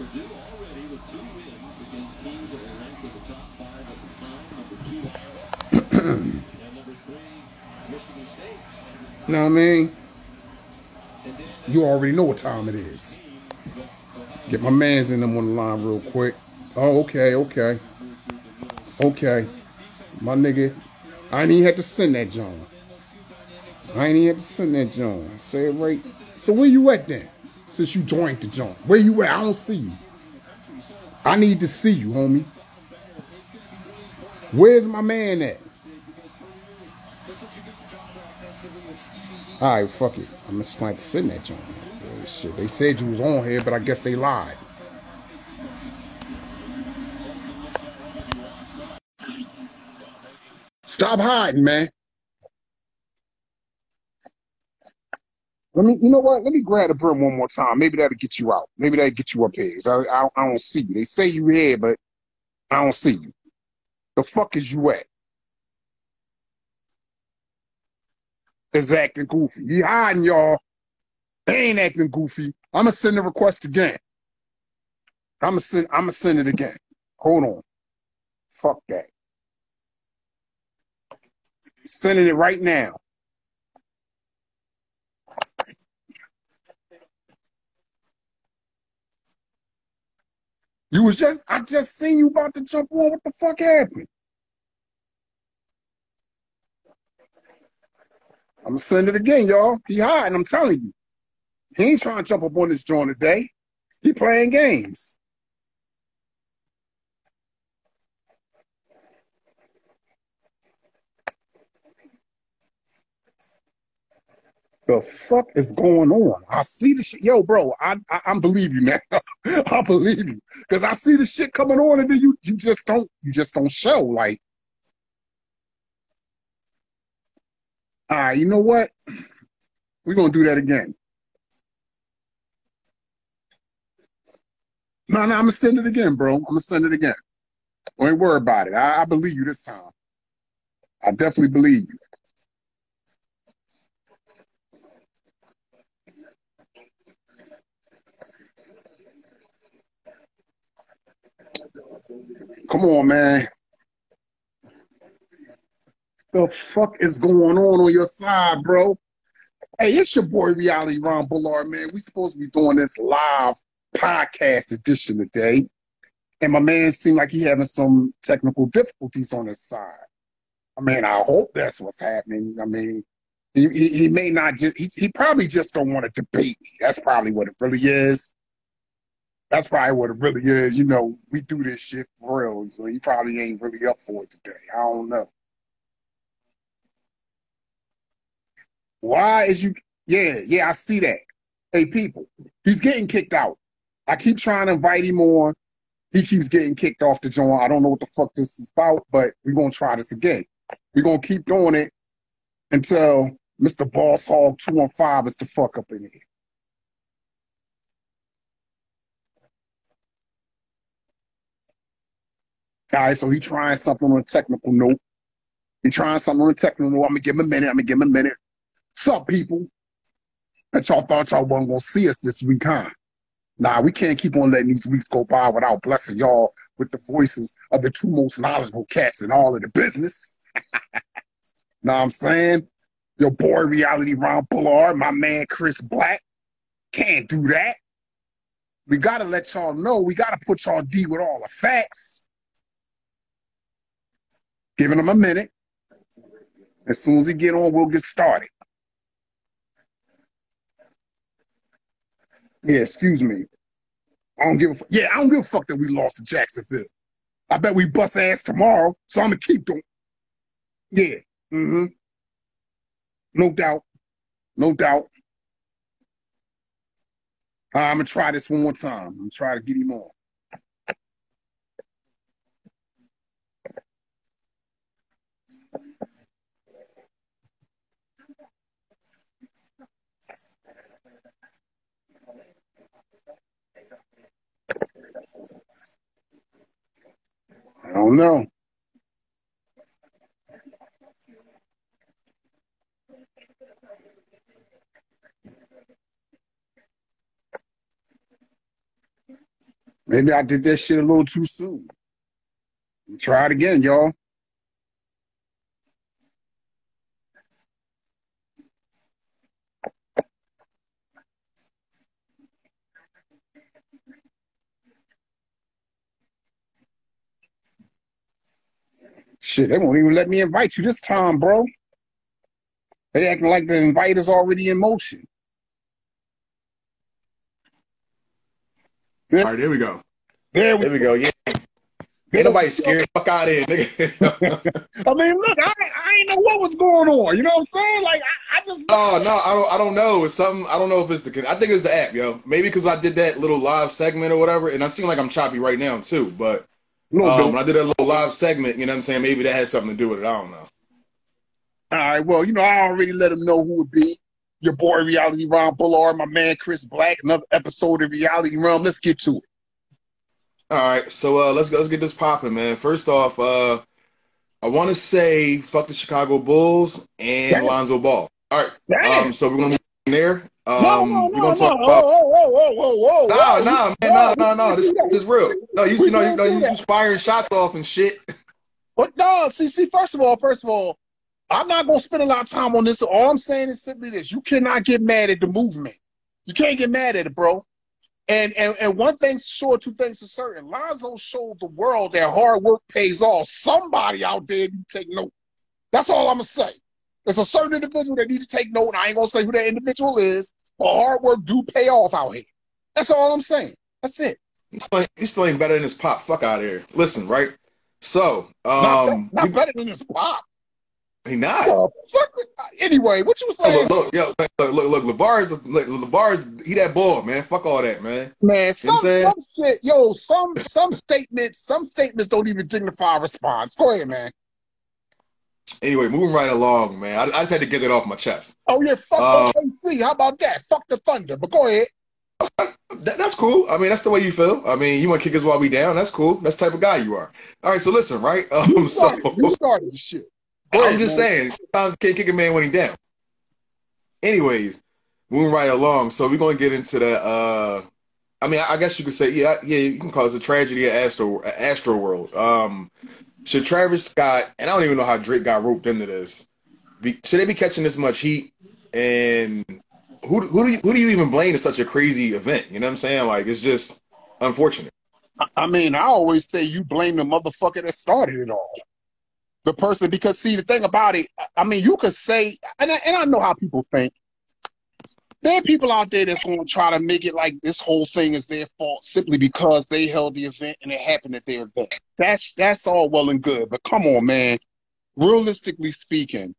Purdue already with two wins against teams that were ranked in the top five at the time. Number two, and number three, Michigan State. know what I mean? You already know what time it is. Get my mans in them on the line real quick. Oh, okay, okay. Okay. My nigga, I ain't even had to send that John. I ain't even had to send that John. Say it right. So where you at then? Since you joined the joint. Where you at? I don't see you. I need to see you, homie. Where's my man at? All right, fuck it. I'm just like to send that. Yeah, shit, they said you was on here, but I guess they lied. Stop hiding, man. Let me, you know what? Let me grab the brim one more time. Maybe that'll get you out. Maybe that'll get you up here. I, I, I don't see you. They say you here, but I don't see you. The fuck is you at? Is acting goofy. He hiding, y'all. They ain't acting goofy. I'ma send the request again. I'ma send I'ma send it again. Hold on. Fuck that. Sending it right now. You was just I just seen you about to jump on. What the fuck happened? I'm gonna send it again, y'all. He hiding, I'm telling you. He ain't trying to jump up on this joint today. He playing games. The fuck is going on? I see the shit. Yo, bro, I I, I believe you, man. I believe you. Cause I see the shit coming on and then you you just don't you just don't show. Like, all right, you know what? We're gonna do that again. No, no, I'm gonna send it again, bro. I'm gonna send it again. Don't worry about it. I, I believe you this time. I definitely believe you. Come on, man. The fuck is going on on your side, bro? Hey, it's your boy Reality Ron Bullard, man. We supposed to be doing this live podcast edition today. And my man seemed like he having some technical difficulties on his side. I mean, I hope that's what's happening. I mean, he, he, he may not just, he, he probably just don't want to debate me. That's probably what it really is. That's probably what it really is. You know, we do this shit for real. So he probably ain't really up for it today. I don't know. Why is you, yeah, yeah, I see that. Hey, people, he's getting kicked out. I keep trying to invite him on. He keeps getting kicked off the joint. I don't know what the fuck this is about, but we're to try this again. We're to keep doing it until Mr. Boss Hog 215 is the fuck up in here. All right, so he trying something on a technical note. He trying something on a technical note. I'm gonna give him a minute. I'm gonna give him a minute. Sup, people? That y'all thought y'all wasn't gonna see us this week, huh? Nah, we can't keep on letting these weeks go by without blessing y'all with the voices of the two most knowledgeable cats in all of the business. know what I'm saying? Your boy Reality Ron Bullard, my man Chris Black. Can't do that. We gotta let y'all know. We gotta put y'all D with all the facts. Giving him a minute. As soon as he get on, we'll get started. Yeah, excuse me. I don't give a fuck. Yeah, I don't give a fuck that we lost to Jacksonville. I bet we bust ass tomorrow, so I'm gonna keep doing. Yeah. Mm-hmm. No doubt. No doubt. I'm gonna try this one more time. I'm gonna try to get him on. I don't know. Maybe I did that shit a little too soon. Try it again, y'all. Shit, they won't even let me invite you this time, bro. They acting like the invite is already in motion. All right, there we go. There we, There we go. Yeah. Ain't nobody scared. Fuck out of here, nigga. I mean, look, I, I ain't know what was going on. You know what I'm saying? Like, I, I just. oh no, I don't. I don't know. It's something. I don't know if it's the. I think it's the app, yo. Maybe because I did that little live segment or whatever, and I seem like I'm choppy right now too. But No, um, when I did a little live segment, you know what I'm saying? Maybe that has something to do with it. I don't know. All right, well, you know, I already let them know who would be. Your boy, Reality Ron Bullard, my man, Chris Black. Another episode of Reality Realm. Let's get to it. All right, so uh, let's let's get this popping, man. First off, uh, I want to say fuck the Chicago Bulls and Damn. Lonzo Ball. All right, um, so we're gonna move there. Um, no, no, we're no, gonna talk no. about. Whoa, whoa, whoa, whoa, whoa, whoa. Nah, whoa. nah, man, Whoa, nah, nah, nah. This, we can't do this real. No, you, you know, you know, you just firing shots off and shit. But no, see, see, first of all, first of all, I'm not gonna spend a lot of time on this. All I'm saying is simply this: you cannot get mad at the movement. You can't get mad at it, bro. And and and one thing's sure, two things are certain. Lonzo showed the world that hard work pays off. Somebody out there to take note. That's all I'm gonna say. There's a certain individual that need to take note. And I ain't gonna say who that individual is, but hard work do pay off out here. That's all I'm saying. That's it. He still, ain't, he still ain't better than his pop. Fuck out of here. Listen, right? So, Not, um, not we- better than his pop. he not. Fuck. Anyway, what you Oh, saying? look, look, yo, look, look, look, look, Lavar's, he that ball, man. Fuck all that, man. Man, You know some what I'm saying? some shit, yo, some some statements, some statements don't even dignify a response. Go ahead, man. Anyway, moving right along, man. I, I just had to get it off my chest. Oh yeah, fuck Uh, OKC. How about that? Fuck the Thunder. But go ahead. That, that's cool. I mean, that's the way you feel. I mean, you want to kick us while we down. That's cool. That's the type of guy you are. All right, so listen, right? You Um, so started, you started the shit. Go I'm ahead, just man. saying, sometimes you can't kick a man when he down. Anyways, moving right along. So we're gonna get into that. Uh, I mean, I guess you could say, yeah, yeah, you can call it a tragedy at Astro Astro World. Um, should Travis Scott and I don't even know how Drake got roped into this. Be, should they be catching this much heat? And who who do you who do you even blame in such a crazy event? You know what I'm saying? Like it's just unfortunate. I- mean, I always say you blame the motherfucker that started it all. The person, because see, the thing about it, I- I mean, you could say, and I, and I know how people think. There are people out there that's going to try to make it like this whole thing is their fault simply because they held the event and it happened at their event. That's that's all well and good, but come on, man. Realistically speaking,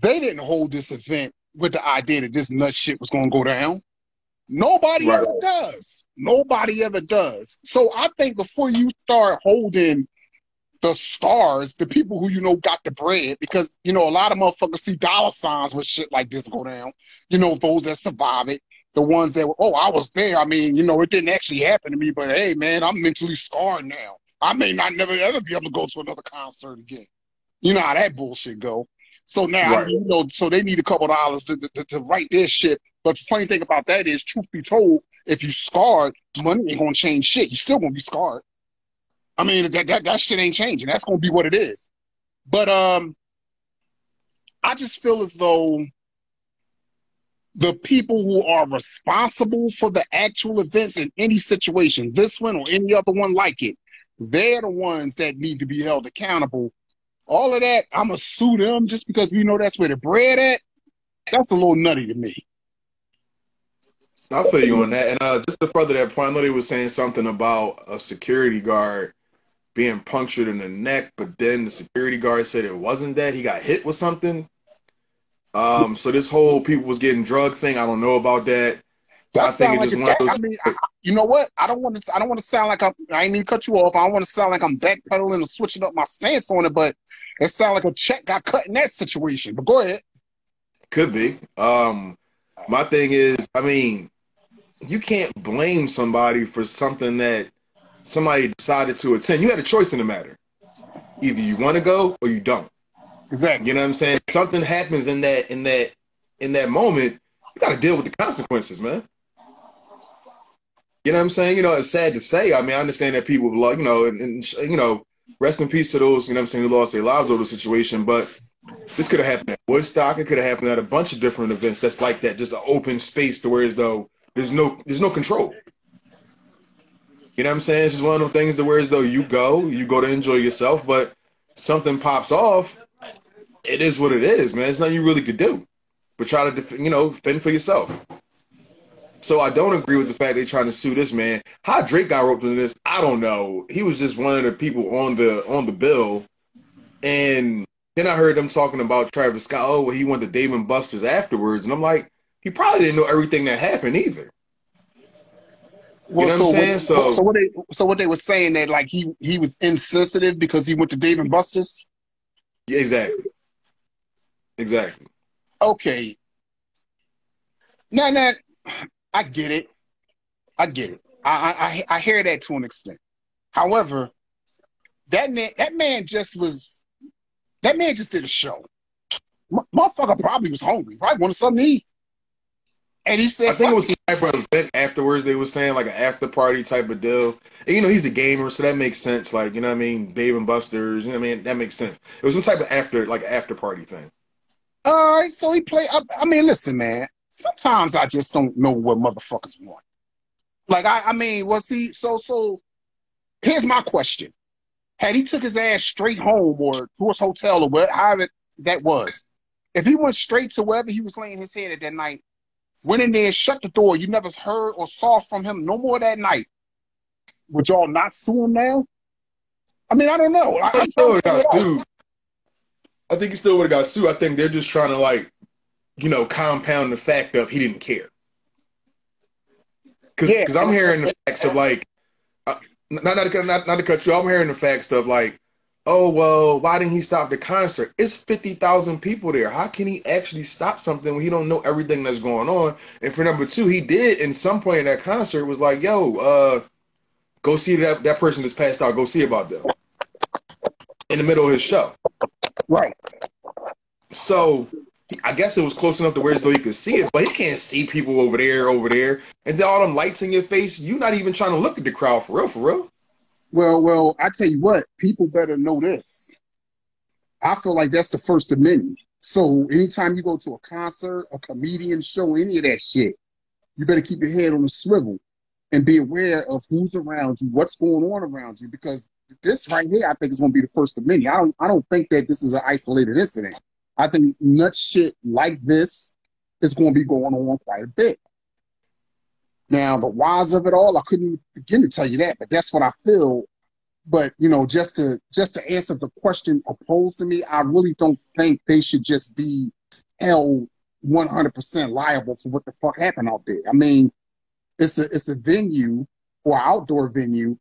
they didn't hold this event with the idea that this nut shit was going to go down. Nobody Right. ever does. Nobody ever does. So I think before you start holding the stars, the people who you know got the bread, because you know a lot of motherfuckers see dollar signs when shit like this go down. You know those that survive it, the ones that were, oh, I was there. I mean, you know, it didn't actually happen to me, but hey, man, I'm mentally scarred now. I may not never ever be able to go to another concert again. You know how that bullshit go. So now, Right. you know, so they need a couple dollars to, to, to write their shit. But the funny thing about that is, truth be told, if you scarred, money ain't gonna change shit. You still gonna be scarred. I mean, that that, that shit ain't changing. That's gonna be what it is. But um, I just feel as though the people who are responsible for the actual events in any situation, this one or any other one like it, they're the ones that need to be held accountable. All of that, I'm gonna sue them just because we know that's where the bread at. That's a little nutty to me. I feel you on that. And uh, just to further that point, I know they were saying something about a security guard being punctured in the neck, but then the security guard said it wasn't that. He got hit with something. Um, so this whole people was getting drug thing, I don't know about that. That I think sound it like just one of those- I mean, I, you know what? I don't want to. I don't want to sound like I'm. I ain't mean to cut you off. I don't want to sound like I'm backpedaling or switching up my stance on it. But it sounds like a check got cut in that situation. But go ahead. Could be. Um, my thing is, I mean, you can't blame somebody for something that somebody decided to attend. You had a choice in the matter. Either you want to go or you don't. Exactly. You know what I'm saying? Something happens in that in that in that moment. You got to deal with the consequences, man. You know what I'm saying? You know, it's sad to say. I mean, I understand that people, like, you know, and, and you know, rest in peace to those, you know what I'm saying, who lost their lives over the situation. But this could have happened at Woodstock. It could have happened at a bunch of different events that's like that, just an open space to where as though there's no there's no control. You know what I'm saying? It's just one of those things to where as though you go, you go to enjoy yourself, but something pops off. It is what it is, man. It's nothing you really could do, but try to, you know, fend for yourself. So I don't agree with the fact they're trying to sue this man. How Drake got roped into this, I don't know. He was just one of the people on the on the bill, and then I heard them talking about Travis Scott. Oh, well, he went to Dave and Buster's afterwards, and I'm like, he probably didn't know everything that happened either. Well, know what I'm so saying? What, So- so what they so what they were saying that like he he was insensitive because he went to Dave and Buster's. Yeah, exactly, exactly. Okay. Now, now, I get it. I get it. I, I I I hear that to an extent. However, that man that man just was that man just did a show. M- motherfucker probably was hungry. Probably wanted something to eat. And he said, I think it was of event afterwards. They were saying like an after party type of deal. And, you know, he's a gamer, so that makes sense. Like, you know what I mean? Dave and Buster's, you know what I mean? That makes sense. It was some type of after, like after party thing. All right, so he played. I, I mean, listen, man. Sometimes I just don't know what motherfuckers want. Like, I, I mean, was he so? So, here's my question: Had he took his ass straight home or to his hotel or where, however that was, if he went straight to wherever he was laying his head at that night, went in there, shut the door, you never heard or saw from him no more that night, would y'all not sue him now? I mean, I don't know. I, I still would got sued. I think he still would have got sued. I think they're just trying to like, you know, compound the fact of he didn't care. Because Yeah. I'm hearing the facts of like, uh, not, not, to, not, not to cut you, I'm hearing the facts of like, oh, well, why didn't he stop the concert? It's 50,000 people there. How can he actually stop something when he don't know everything that's going on? And for number two, he did in some point in that concert was like, yo, uh, go see that, that person that's passed out. Go see about them. In the middle of his show. Right. So I guess it was close enough to where as though he could see it, but he can't see people over there, over there, and then all them lights in your face. You're not even trying to look at the crowd for real, for real. Well, well, I tell you what, people better know this. I feel like that's the first of many. So anytime you go to a concert, a comedian show, any of that shit, you better keep your head on the swivel and be aware of who's around you, what's going on around you, because this right here, I think is going to be the first of many. I don't, I don't think that this is an isolated incident. I think nuts shit like this is going to be going on quite a bit. Now, the whys of it all, I couldn't even begin to tell you that, but that's what I feel. But you know, just to just to answer the question opposed to me, I really don't think they should just be held 100% liable for what the fuck happened out there. I mean, it's a it's a venue or outdoor venue.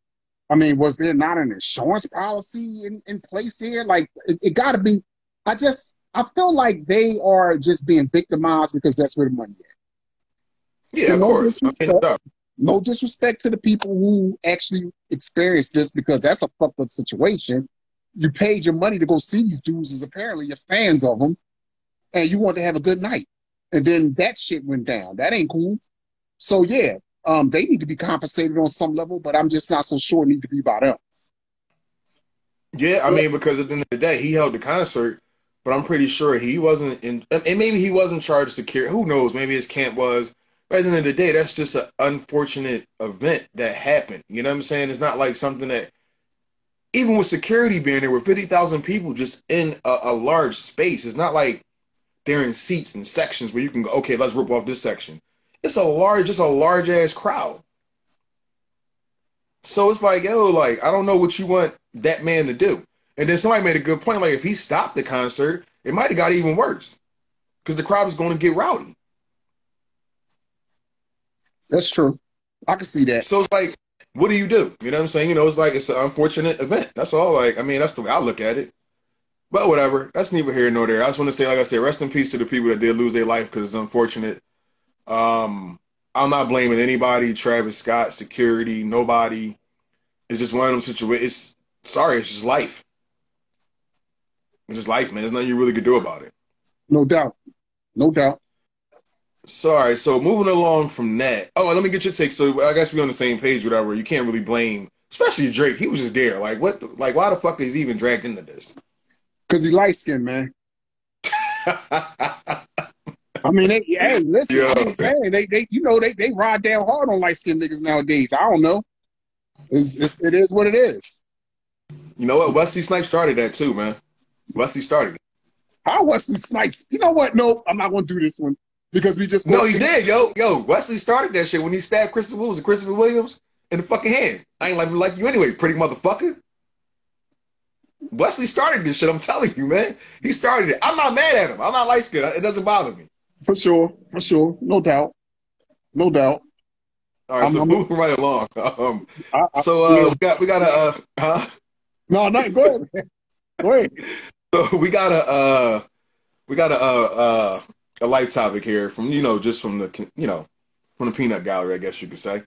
I mean, was there not an insurance policy in, in place here? Like, it, it got to be. I just I feel like they are just being victimized because that's where the money is. Yeah, of No course. I mean, disrespect. no. No disrespect to the people who actually experienced this because that's a fucked up situation. You paid your money to go see these dudes, as apparently you're fans of them, and you want to have a good night. And then that shit went down. That ain't cool. So yeah, um, they need to be compensated on some level, but I'm just not so sure it need to be by them. Yeah, I mean, because at the end of the day, he held the concert, but I'm pretty sure he wasn't in, and maybe he wasn't charged security. Who knows? Maybe his camp was. But at the end of the day, that's just an unfortunate event that happened. You know what I'm saying? It's not like something that, even with security being there, with 50,000 people just in a, a large space, it's not like they're in seats and sections where you can go, okay, let's rip off this section. It's a large, just a large ass crowd. So it's like, yo, like, I don't know what you want that man to do. And then somebody made a good point. Like, if he stopped the concert, it might have got even worse because the crowd is going to get rowdy. That's true. I can see that. So it's like, what do you do? You know what I'm saying? You know, it's like it's an unfortunate event. That's all. Like, I mean, that's the way I look at it. But whatever. That's neither here nor there. I just want to say, like I said, rest in peace to the people that did lose their life because it's unfortunate. Um, I'm not blaming anybody, Travis Scott, security, nobody. It's just one of them situations. Sorry, it's just life. It's just life, man. There's nothing you really could do about it. No doubt. No doubt. Sorry. So moving along from that. Oh, let me get your take. So I guess we're on the same page. Whatever. You can't really blame, especially Drake. He was just there. Like what? the- Like why the fuck is he even dragged into this? Cause he light skinned, man. I mean, they, hey, listen, Yeah. I'm saying they, they, you know, they, they ride down hard on light skinned niggas nowadays. I don't know. It's, it's, it is what it is. you know what? Wesley Snipes started that too, man. Wesley started it. How Wesley Snipes? You know what? No, I'm not going to do this one because we just No, he did, yo, yo. Wesley started that shit when he stabbed Christopher was it Christopher Williams in the fucking hand. I ain't like like you anyway, pretty motherfucker. Wesley started this shit. I'm telling you, man. He started it. I'm not mad at him. I'm not light skinned. It doesn't bother me. for sure, for sure, no doubt, no doubt. All right, so I'm- I'm- moving right along. Um, I, I, so uh, we got we got a uh, huh? no, no, go ahead, man. go ahead. So we got a uh, we got a uh, uh, a light topic here from you know just from the you know from the peanut gallery, I guess you could say.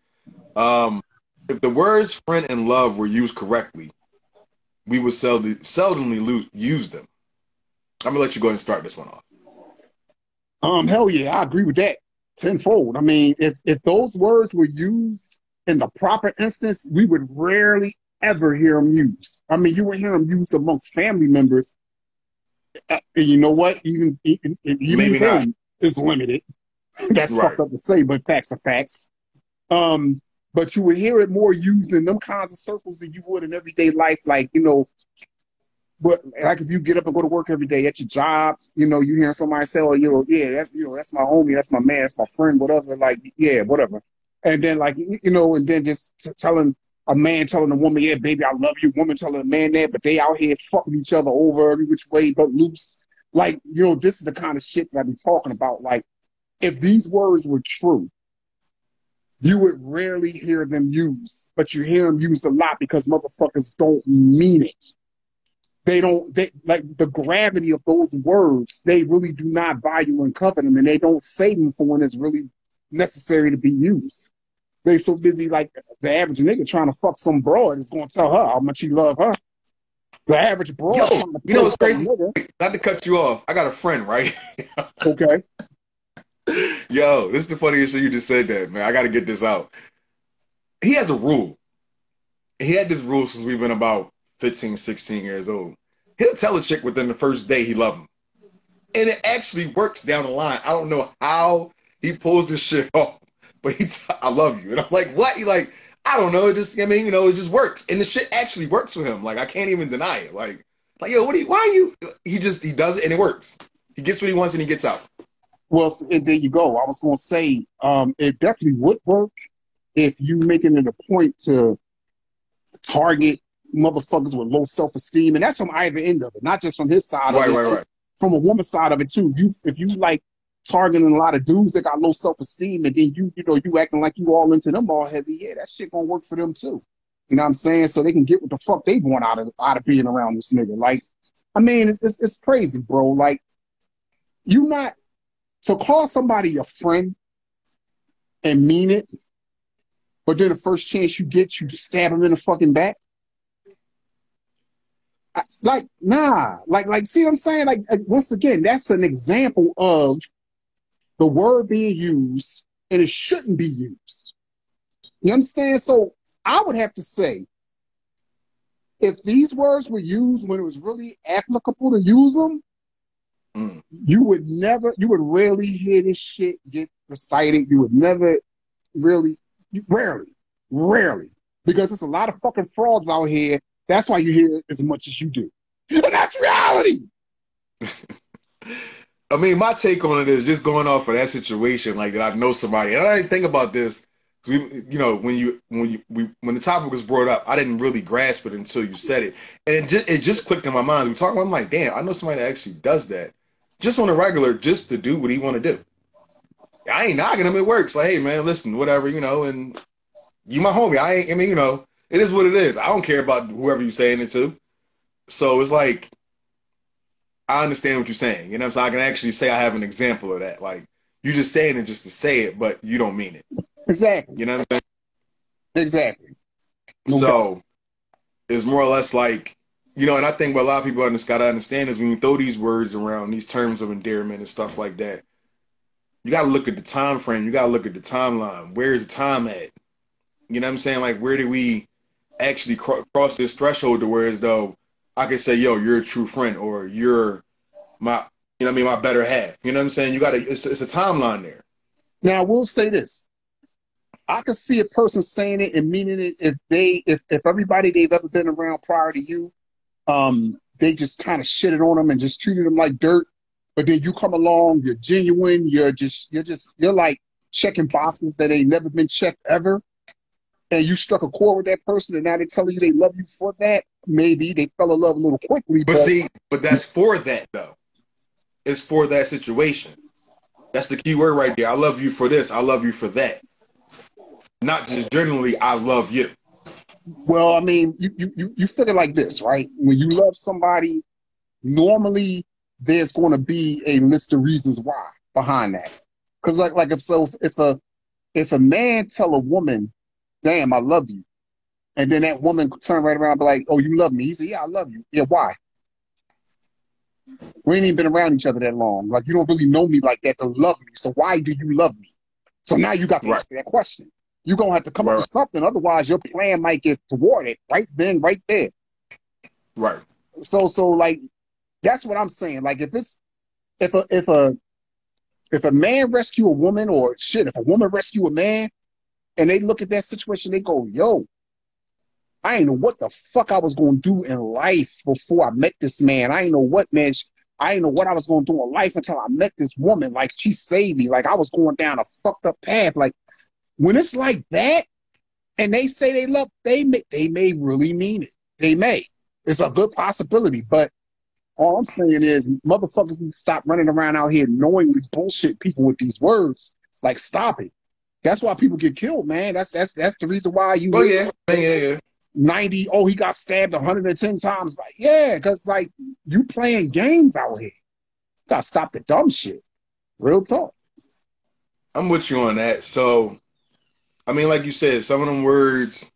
Um, if the words "friend" and "love" were used correctly, we would seldom seldomly lo- use them. I'm gonna let you go ahead and start this one off. Um, hell yeah, I agree with that tenfold. I mean, if if those words were used in the proper instance, we would rarely ever hear them used. I mean, you would hear them used amongst family members. Uh, And you know what? Even even, even Maybe not. then, it's limited. That's Right. fucked up to say, but facts are facts. Um, but you would hear it more used in them kinds of circles than you would in everyday life, like you know. But like if you get up and go to work every day at your job, you know, you hear somebody say, "Oh, you know, yeah, that's you know, that's my homie, that's my man, that's my friend, whatever." Like, yeah, whatever. And then like you you know, and then just t- telling a man telling a woman, "Yeah, baby, I love you." Woman telling a man that, but they out here fucking each other over every which way but loose. Like, you know, this is the kind of shit that I be talking about. Like, if these words were true, you would rarely hear them used, but you hear them used a lot because motherfuckers don't mean it. They don't, they like the gravity of those words, they really do not value and cover them, and they don't say them for when it's really necessary to be used. They so busy like the average nigga trying to fuck some broad is gonna tell her how much he love her. The average broad Yo, you know what's crazy? nigga, Not to cut you off, I got a friend, right? okay. Yo, this is the funniest shit you just said that, man. I got to get this out. He has a rule. He had this rule since we've been about 15, 16 years old. He'll tell a chick within the first day he love him. And it actually works down the line. I don't know how he pulls this shit off, but he t- I love you. And I'm like, what? He like, I don't know. It just, I mean, you know, it just works. And the shit actually works for him. Like, I can't even deny it. Like, like, yo, what are you, why are you? He just, he does it and it works. He gets what he wants and he gets out. Well, there you go. I was going to say, um, it definitely would work if you making it a point to target motherfuckers with low self esteem, and that's from either end of it, not just from his side Right, of it, right, right. from a woman's side of it too. If you if you like targeting a lot of dudes that got low self esteem, and then you you know you acting like you all into them all heavy, yeah, that shit gonna work for them too. You know what I'm saying? So they can get what the fuck they want out of out of being around this nigga. Like, I mean, it's it's, it's crazy, bro. Like, you not to call somebody a friend and mean it, but then the first chance you get, you stab him in the fucking back. I- Like, nah, like, like, see what I'm saying? Like, uh, once again, that's an example of the word being used and it shouldn't be used. You understand? So I would have to say, if these words were used when it was really applicable to use them, Mm. you would never, you would rarely hear this shit get recited. You would never really, rarely, rarely, because there's a lot of fucking frauds out here. That's why you hear it as much as you do. And that's reality. I mean, my take on it is just going off of that situation, like that I know somebody, and I didn't think about this. We, you know, when you when you we, when the topic was brought up, I didn't really grasp it until you said it, and it just it just clicked in my mind. We talking, about, I'm like, damn, I know somebody that actually does that, just on a regular, just to do what he want to do. I ain't knocking him. It works. Like, hey man, listen, whatever, you know, and you my homie. I ain't. I mean, you know, it is what it is. I don't care about whoever you saying it to. So it's like I understand what you're saying. You know what I'm saying? I can actually say I have an example of that. Like you're just saying it just to say it, but you don't mean it. Exactly. You know what I'm Exactly. saying? No so it's more or less like, you know, and I think what a lot of people got to understand is when you throw these words around, these terms of endearment and stuff like that, you got to look at the time frame. You got to look at the timeline. Where's the time at? You know what I'm saying? Like, where did we actually cr- cross this threshold to where as though I could say, yo, you're a true friend or you're my, you know what I mean, my better half. You know what I'm saying? You got to, it's, it's a timeline there. Now, I will say this. I could see a person saying it and meaning it if they, if, if everybody they've ever been around prior to you, um, they just kind of shitted on them and just treated them like dirt. But then you come along, you're genuine, you're just, you're just, you're like checking boxes that ain't never been checked ever. And you struck a chord with that person, and now they're telling you they love you for that. Maybe they fell in love a little quickly, But but, see, but that's for that though. It's for that situation. That's the key word right there. I love you for this. I love you for that. Not just generally, I love you. Well, I mean, you, you, you, you figure like this, right? When you love somebody, normally there's going to be a list of reasons why behind that. Because like like if so if a if a man tell a woman, "Damn, I love you," and then that woman turn right around and be like, "Oh, you love me?" He said, "Yeah, I love you." Yeah, why? We ain't even been around each other that long. Like you don't really know me like that to love me. So why do you love me? So now you got to Right. answer that question. You're gonna have to come Right. up with something, otherwise your plan might get thwarted right then, right there. Right. So so like that's what I'm saying. Like if it's if a if a if a man rescue a woman or shit, if a woman rescue a man and they look at that situation, they go, yo, I ain't know what the fuck I was gonna do in life before I met this man. I ain't know what man I ain't know what I was gonna do in life until I met this woman. Like she saved me. Like I was going down a fucked up path. Like when it's like that, and they say they love, they may they may really mean it. They may. It's a good possibility, but all I'm saying is motherfuckers need to stop running around out here knowingly bullshit people with these words. Like stop it. That's why people get killed, man. That's that's that's the reason why you Oh yeah. Yeah, yeah, yeah. 90, oh, he got stabbed 110 times. Like, yeah, because like you playing games out here. You gotta stop the dumb shit. Real talk. I'm with you on that. So, I mean, like you said, some of them words,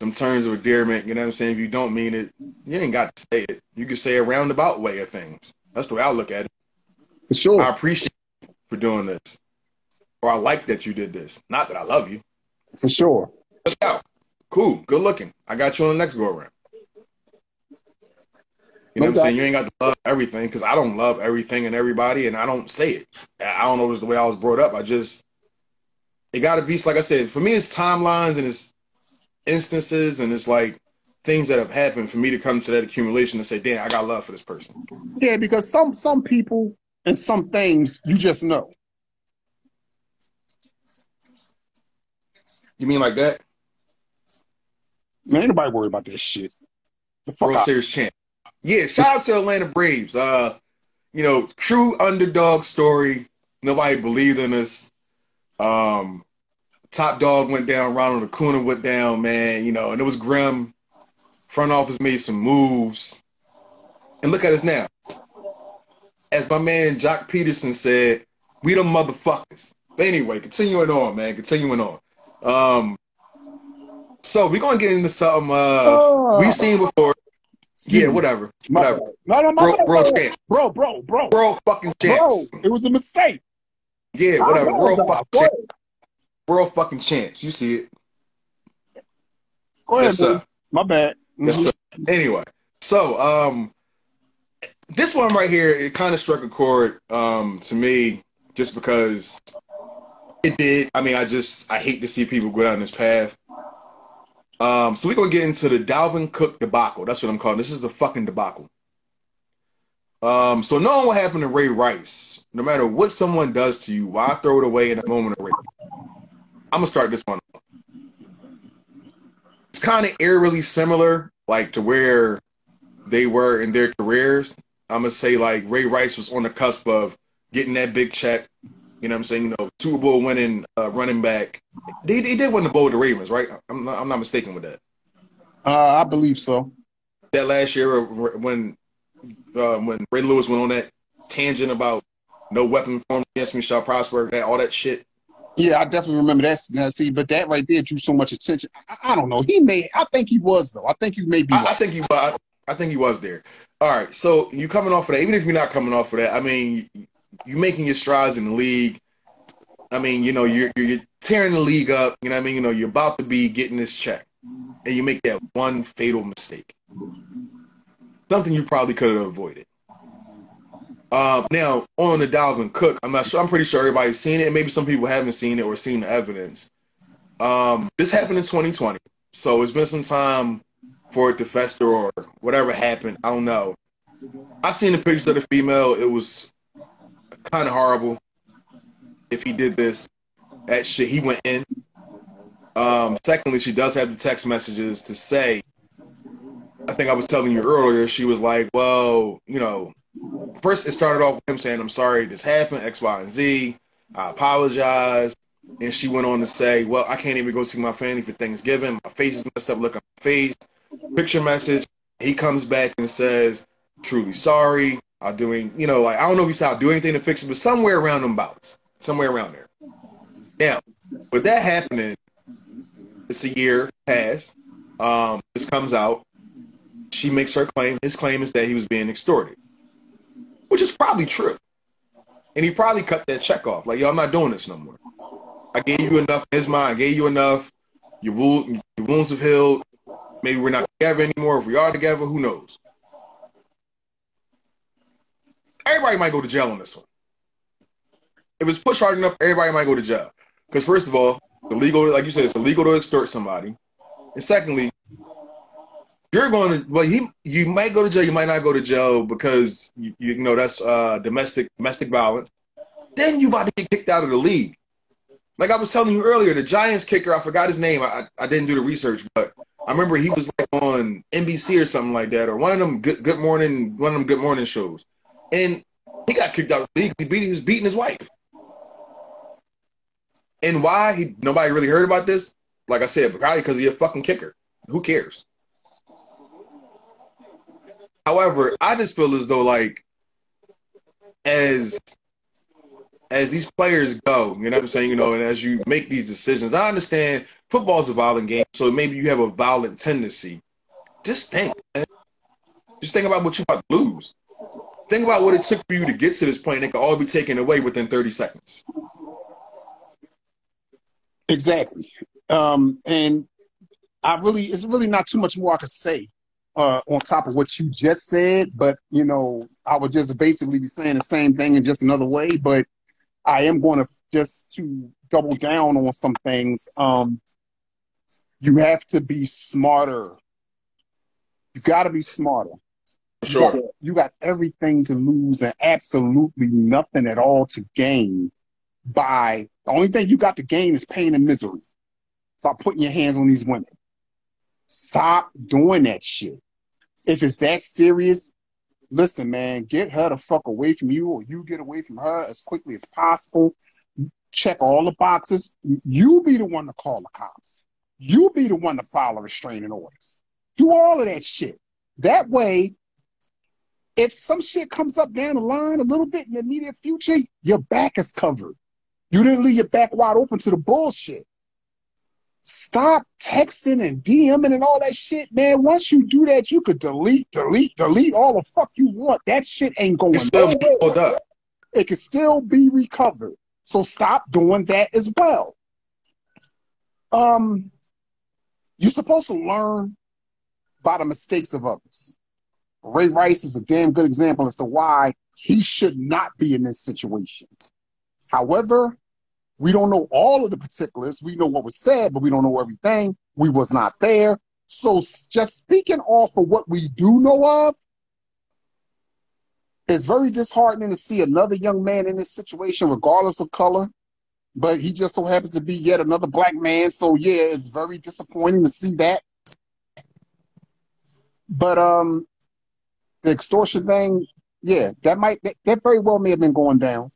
them terms of endearment, you know what I'm saying? If you don't mean it, you ain't got to say it. You can say a roundabout way of things. That's the way I look at it. For sure. I appreciate you for doing this. Or I like that you did this. Not that I love you. For sure. Look out. Cool. Good looking. I got you on the next go around. You know what I'm saying? You ain't got to love everything because I don't love everything and everybody, and I don't say it. I don't know if it's the way I was brought up. I just, it got to be, like I said, for me, it's timelines and it's instances and it's like things that have happened for me to come to that accumulation and say, damn, I got love for this person. Yeah, because some some people and some things you just know. You mean like that? Man, ain't nobody worried about this shit. The fuck World out. Series champ. Yeah, shout out to Atlanta Braves. Uh, you know, true underdog story. Nobody believed in us. Um, top dog went down. Ronald Acuna went down. Man, you know, and it was grim. Front office made some moves, and look at us now. As my man Joc Pederson said, we the motherfuckers. But anyway, continuing on, man. Continuing on. Um, so we're gonna get into something uh Oh. we've seen before. Excuse Yeah, whatever. My Whatever. bad. No, no, my Bro, bad, bro, bro, champ. bro, bro, bro, World fucking bro. It was a mistake. Yeah, whatever. Apologize. fucking champs. ahead. Fucking champs. You see it. Go ahead, Yes, sir. My bad. Yes, sir. Anyway, so um, this one right here, it kind of struck a chord um to me just because it did. I mean, I just I hate to see people go down this path. Um, so we're gonna get into the Dalvin Cook debacle. That's what I'm calling. This is the fucking debacle. Um, so knowing what happened to Ray Rice, no matter what someone does to you, why throw it away in a moment of rage? I'm gonna start this one. off. It's kind of eerily similar, like to where they were in their careers. I'm gonna say like Ray Rice was on the cusp of getting that big check. You know what I'm saying? You know, Super Bowl winning uh, running back. They, they did win the bowl with the Ravens, right? I'm not, I'm not mistaken with that. Uh, I believe so. That last year when uh, when Ray Lewis went on that tangent about no weapon formed against me shall prosper, that all that shit. Yeah, I definitely remember that. Now, see, but that right there drew so much attention. I, I don't know. He may. I think he was though. I think you may be. I, I think he was. I think he was there. All right, so you coming off of that? Even if you're not coming off of that, I mean, you making your strides in the league. I mean, you know, you're, you're tearing the league up. You know what I mean? You know, you're about to be getting this check, and you make that one fatal mistake. Something you probably could have avoided. Uh, now on the Dalvin Cook, I'm not sure. I'm pretty sure everybody's seen it. Maybe some people haven't seen it or seen the evidence. Um, this happened in 2020, so it's been some time for it to fester or whatever happened. I don't know. I seen the pictures of the female. It was kind of horrible. If he did this, that shit, he went in. Um, secondly, she does have the text messages to say. I think I was telling you earlier. She was like, "Well, you know, first it started off with him saying, "I'm sorry this happened, X, Y, and Z. I apologize." And she went on to say, "Well, I can't even go see my family for Thanksgiving. My face is messed up. Look at my face." Picture message. He comes back and says, "Truly sorry. I'll doing, you know, like I don't know if he said I'll do anything to fix it, but somewhere around them bouts, somewhere around there." Now, with that happening, it's a year past. Um, this comes out. She makes her claim. His claim is that he was being extorted which is probably true. And he probably cut that check off. Like, yo, I'm not doing this no more. I gave you enough in his mind. I gave you enough. Your, wound, your wounds have healed. Maybe we're not together anymore. If we are together, who knows? Everybody might go to jail on this one. If it's pushed hard enough, everybody might go to jail. Because first of all, it's illegal, like you said, it's illegal to extort somebody. And secondly, you're going to well you you might go to jail you might not go to jail because you, you know that's uh, domestic domestic violence then you about to get kicked out of the league like i was telling you earlier the giants kicker i forgot his name i, I didn't do the research but i remember he was like on nbc or something like that or one of them good, good morning one of them good morning shows and he got kicked out of the league he, beat, he was beating his wife and why he nobody really heard about this like i said probably because he's a fucking kicker who cares However, I just feel as though like as as these players go, you know what I'm saying, you know, and as you make these decisions, I understand football is a violent game, so maybe you have a violent tendency. Just think, man. Just think about what you're about to lose. Think about what it took for you to get to this point. It could all be taken away within 30 seconds. Exactly. Um, and I really, it's really not too much more I could say uh, on top of what you just said, but you know, I would just basically be saying the same thing in just another way. But I am going to just to double down on some things. Um, you have to be smarter. You've got to be smarter. Sure. You got, everything to lose and absolutely nothing at all to gain by the only thing you got to gain is pain and misery by putting your hands on these women. Stop doing that shit. If it's that serious, listen, man, get her the fuck away from you or you get away from her as quickly as possible. Check all the boxes. You be the one to call the cops. You be the one to file restraining orders. Do all of that shit. That way, if some shit comes up down the line a little bit in the immediate future, your back is covered. You didn't leave your back wide open to the bullshit. Stop texting and DMing and all that shit, man. Once you do that, you could delete, delete, delete all the fuck you want. That shit ain't going still nowhere. Up. It can still be recovered. So stop doing that as well. Um, you're supposed to learn by the mistakes of others. Ray Rice is a damn good example as to why he should not be in this situation. However, we don't know all of the particulars. We know what was said, but we don't know everything. We was not there. So just speaking off of what we do know of, it's very disheartening to see another young man in this situation, regardless of color. But he just so happens to be yet another black man. So yeah, it's very disappointing to see that. But um the extortion thing, yeah, that might that, that very well may have been going down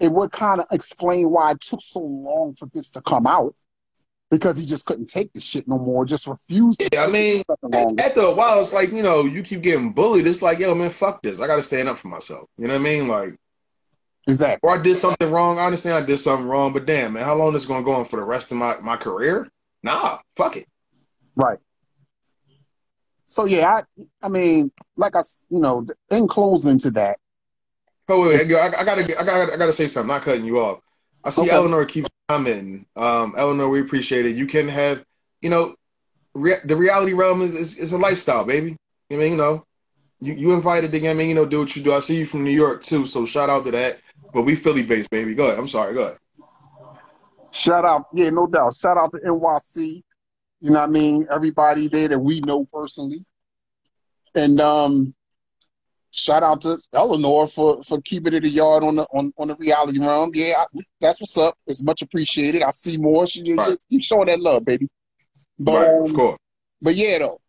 it would kind of explain why it took so long for this to come out because he just couldn't take the shit no more, just refused. Yeah, I mean, after a while, it's like you know, you keep getting bullied. It's like, yo, man, fuck this. I got to stand up for myself. You know what I mean? Like, exactly. Or I did something wrong. I understand I did something wrong, but damn, man, how long is it going to go on for the rest of my my career? Nah, fuck it. Right. So yeah, I I mean, like I you know, in closing to that, Oh wait, wait I, I, gotta, I gotta, I gotta say something. Not cutting you off. I see Okay. Eleanor keeps commenting. Um, Eleanor, we appreciate it. You can have, you know, rea- the reality realm is, is is a lifestyle, baby. I mean, you know, you you invited to, I mean, you know, do what you do. I see you from New York too, so shout out to that. But we Philly based, baby. Go ahead. I'm sorry. Go ahead. Shout out, yeah, no doubt. Shout out to NYC. You know what I mean? Everybody there that we know personally. And um shout out to Eleanor for for keeping it a yard on the on, on the reality realm. Yeah, I, that's what's up. It's much appreciated. I see more. She just Right. keep showing that love, baby. But right, um, of course. but yeah, though,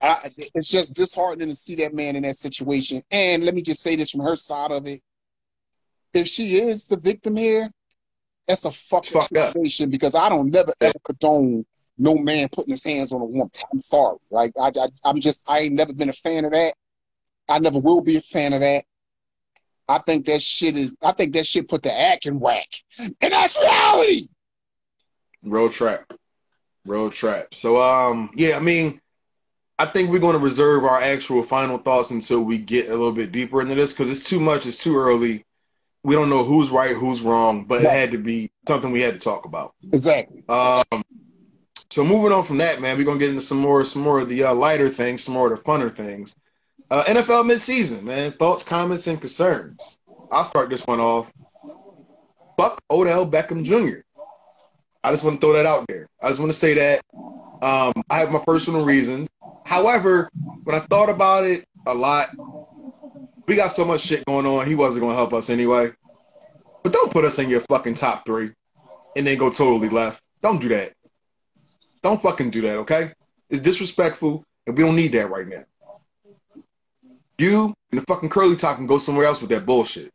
I, it's just disheartening to see that man in that situation. And let me just say this from her side of it: if she is the victim here, that's a fucked up fucked up. situation because I don't never ever condone no man putting his hands on a woman. I'm sorry, like I, I I'm just I ain't never been a fan of that. I never will be a fan of that. I think that shit is. I think that shit put the act in whack, and that's reality. Road trap. Road trap. So um yeah, I mean, I think we're gonna reserve our actual final thoughts until we get a little bit deeper into this because it's too much, it's too early. We don't know who's right, who's wrong, but it had to be something we had to talk about. Exactly. Um so moving on from that, man, we're gonna get into some more some more of the uh, lighter things, some more of the funner things. Uh, NFL midseason, man. Thoughts, comments, and concerns. I'll start this one off. Fuck Odell Beckham Jr. I just want to throw that out there. I just want to say that um, I have my personal reasons. However, when I thought about it a lot, we got so much shit going on. He wasn't going to help us anyway. But don't put us in your fucking top three and then go totally left. Don't do that. Don't fucking do that, okay? It's disrespectful, and we don't need that right now. You and the fucking curly top can go somewhere else with that bullshit.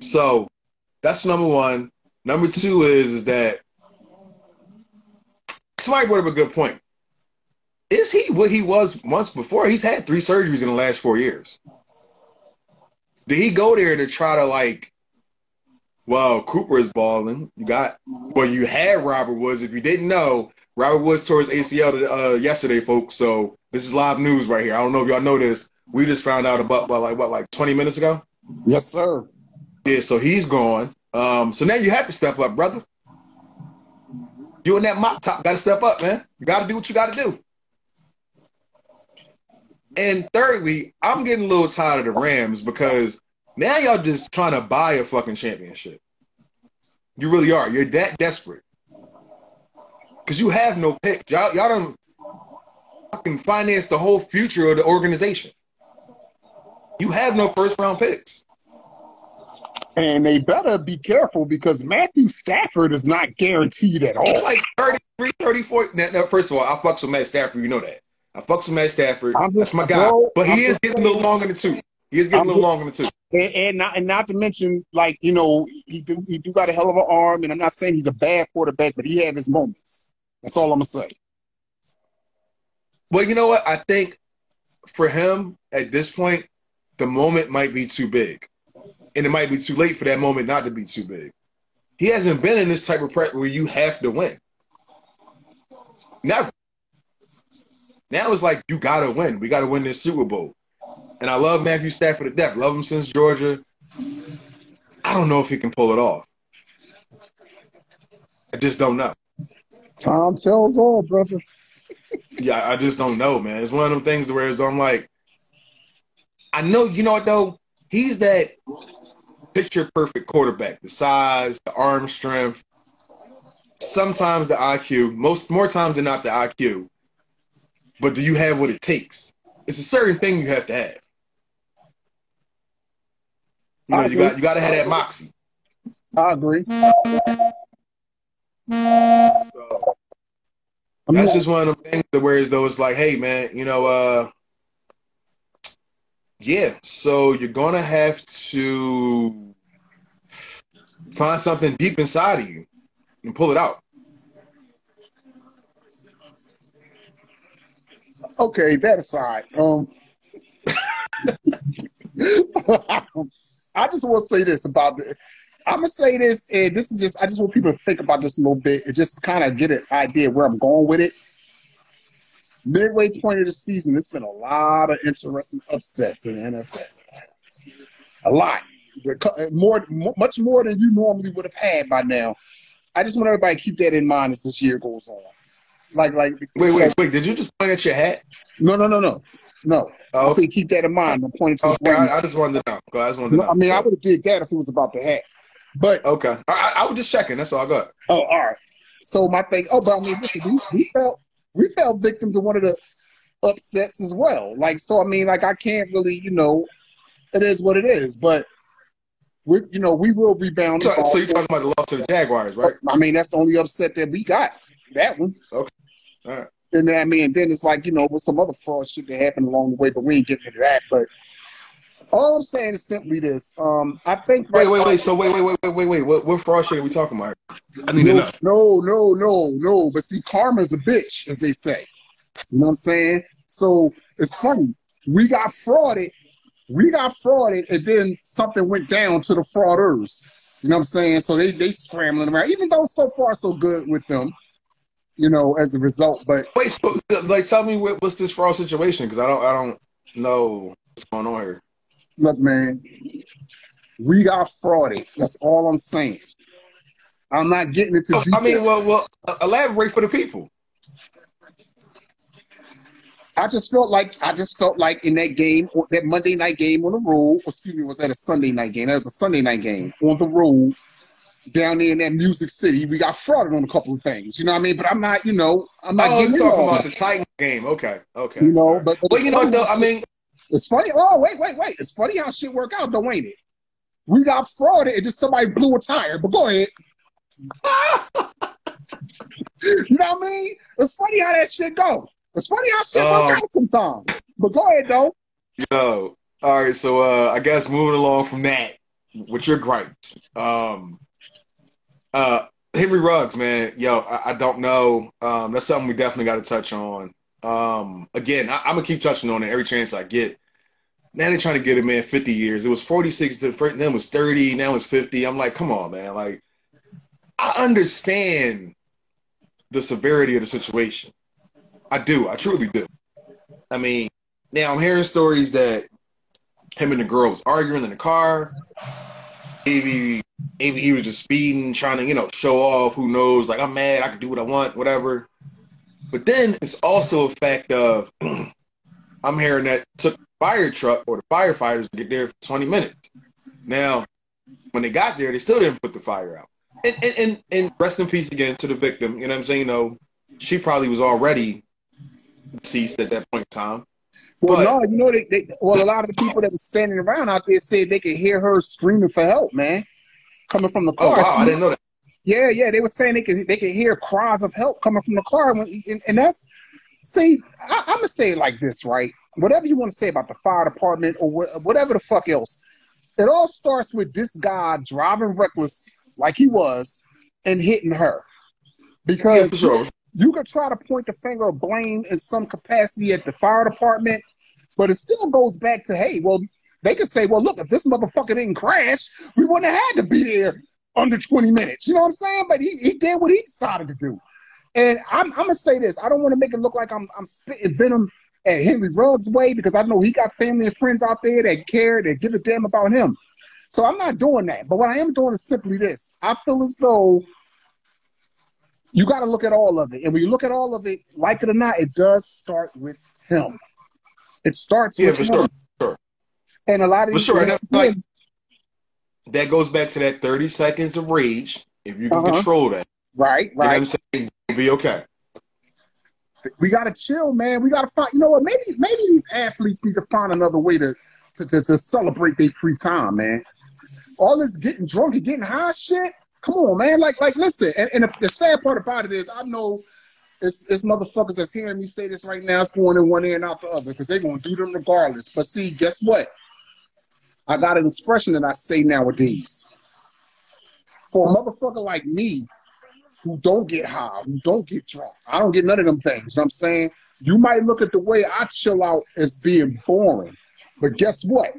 so that's number one. Number two is is that somebody brought up a good point. Is he what he was once before? He's had three surgeries in the last four years. Did he go there to try to like? Well, Cooper is balling. You got well, you had Robert Woods. If you didn't know, Robert Woods tore his ACL uh, yesterday, folks. So this is live news right here. I don't know if y'all know this. We just found out about, about like what, like 20 minutes ago. Yes, sir. Yeah, so he's gone. Um, so now you have to step up, brother. You and that mop top got to step up, man. You got to do what you got to do. And thirdly, I'm getting a little tired of the Rams because now y'all just trying to buy a fucking championship. You really are. You're that desperate because you have no pick. Y'all, y'all don't fucking finance the whole future of the organization. You have no first round picks. And they better be careful because Matthew Stafford is not guaranteed at He's all. like 33, 34. Now, now, first of all, I fucks with Matt Stafford. You know that. I fucks with Matt Stafford. I'm just- That's my guy. bro, but I'm he is getting a little longer than two. He is getting I'm a little just- longer than two. And, and not and not to mention, like you know, he do he do got a hell of an arm, and I'm not saying he's a bad quarterback, but he had his moments. That's all I'm gonna say. Well, you know what? I think for him at this point, the moment might be too big. And it might be too late for that moment not to be too big. He hasn't been in this type of prep where you have to win. Never. Now it's like you gotta win. We gotta win this Super Bowl. And I love Matthew Stafford to death. Love him since Georgia. I don't know if he can pull it off. I just don't know. Time tells all, brother. Yeah, I just don't know, man. It's one of them things where I'm like, I know, you know what though? He's that picture perfect quarterback. The size, the arm strength, sometimes the IQ, most more times than not the IQ. But do you have what it takes? It's a certain thing you have to have. You know, you got you got to have that moxie. I agree. So, I mean, that's just one of the things that where though it's like, hey man, you know, uh yeah, so you're gonna have to find something deep inside of you and pull it out. okay, that aside, um, I just want to say this about the. I'm gonna say this, and this is just. I just want people to think about this a little bit and just kind of get an idea where I'm going with it. Midway point of the season, there's been a lot of interesting upsets in the NFL. A lot. More, much more than you normally would have had by now. I just want everybody to keep that in mind as this year goes on. Like, like, Wait, wait, wait. Did you just point at your hat? no, no, no, no, no. I Oh, say keep that in mind. I'm pointing to the okay. I, I just wanted to know. I just wanted to know. I mean, I would have did that if it was about the hat. But Okay. I, I, I was just checking. That's all I got. oh, all right. So my thing. Oh, but I mean, listen, we, we felt we fell victim to one of the upsets as well. Like, so I mean, like I can't really, you know, it is what it is. But we, you know, we will rebound. So, so you're talking about the loss to the Jaguars, right? I mean, that's the only upset that we got. That one. Okay. All right. And I mean, then it's like you know, with some other fraud shit that happened along the way, but we ain't getting into that. But all I'm saying is simply this: um, I think Wait, wait, wait. So wait, wait, wait, wait, wait, wait. What, what fraud shit are we talking about? I need No, no, no, no, no. But see, karma's a bitch, as they say. You know what I'm saying? So it's funny. We got frauded. We got frauded, and then something went down to the frauders. You know what I'm saying? So they they scrambling around. Even though so far so good with them, you know, as a result. But Wait, so like, tell me what, what's this fraud situation? Because I don't, I don't know what's going on here. look, man, we got frauded. That's all I'm saying. I'm not getting into details. I mean, well, well, uh, elaborate for the people. I just felt like I just felt like in that game, that Monday night game on the road. Excuse me, was that a Sunday night game? That was a Sunday night game on the road down there in that Music City. We got frauded on a couple of things. You know what I mean? But I'm not, you know, I'm not Oh, getting you're talking about that. the Titan game. Okay, okay. You know, but, but Well, you know though? I mean, it's funny. Oh, wait, wait, wait. It's funny how shit work out, though, ain't it? We got frauded and just somebody blew a tire. But go ahead. you know what I mean? It's funny how that shit go. It's funny how shit Um, work out sometimes. But go ahead, though. Yo, all right. So, uh, I guess moving along from that, with your gripes, um, uh, Henry Ruggs, man, yo, I, I don't know. Um, that's something we definitely got to touch on. Um, again, I, I'm gonna keep touching on it every chance I get. Now they're trying to get a man 50 years. It was 46, then it was 30, now it's 50. I'm like, come on, man. Like, I understand the severity of the situation. I do. I truly do. I mean, now I'm hearing stories that him and the girl was arguing in the car. Maybe, maybe he was just speeding, trying to, you know, show off. Who knows? Like, I'm mad. I can do what I want, whatever. But then it's also a fact of I'm hearing that took fire truck or the firefighters to get there for 20 minutes. Now, when they got there, they still didn't put the fire out. And and, and, and rest in peace again to the victim. You know what I'm saying? You know, she probably was already deceased at that point in time. Well, But- no, you know, they, they well, a lot of the people that were standing around out there said they could hear her screaming for help, man, coming from the Oh car. wow, I didn't know that. Yeah, yeah, they were saying they could they could hear cries of help coming from the car, when, and, and that's see, I, I'm gonna say it like this, right? Whatever you want to say about the fire department or wh- whatever the fuck else, it all starts with this guy driving reckless like he was and hitting her, because Yeah, sure. you could try to point the finger of blame in some capacity at the fire department, but it still goes back to, hey, well, they could say, well, look, if this motherfucker didn't crash, we wouldn't have had to be there under 20 minutes. You know what I'm saying? But he, he did what he decided to do. And I'm, I'm gonna say this. I don't want to make it look like I'm I'm spitting venom at Henry Ruggs' way because I know he got family and friends out there that care, that give a damn about him. So I'm not doing that. But what I am doing is simply this. I feel as though you got to look at all of it. And when you look at all of it, like it or not, it does start with him. It starts Yeah, with for sure. sure. And a lot of these sure. Like that goes back to that 30 seconds of rage. If you can Uh-huh. control that, right, you know what right. I'm saying? Be okay. We got to chill, man. We got to find. You know what? Maybe maybe these athletes need to find another way to to, to, to celebrate their free time, man. All this getting drunk and getting high shit. Come on, man. Like like listen. And, and the, the sad part about it is, I know it's, it's motherfuckers that's hearing me say this right now. It's going in one ear and out the other because they're gonna do them regardless. But see, guess what? I got an expression that I say nowadays. For a motherfucker like me, who don't get high, who don't get drunk. I don't get none of them things. You know what I'm saying you might look at the way I chill out as being boring, but guess what?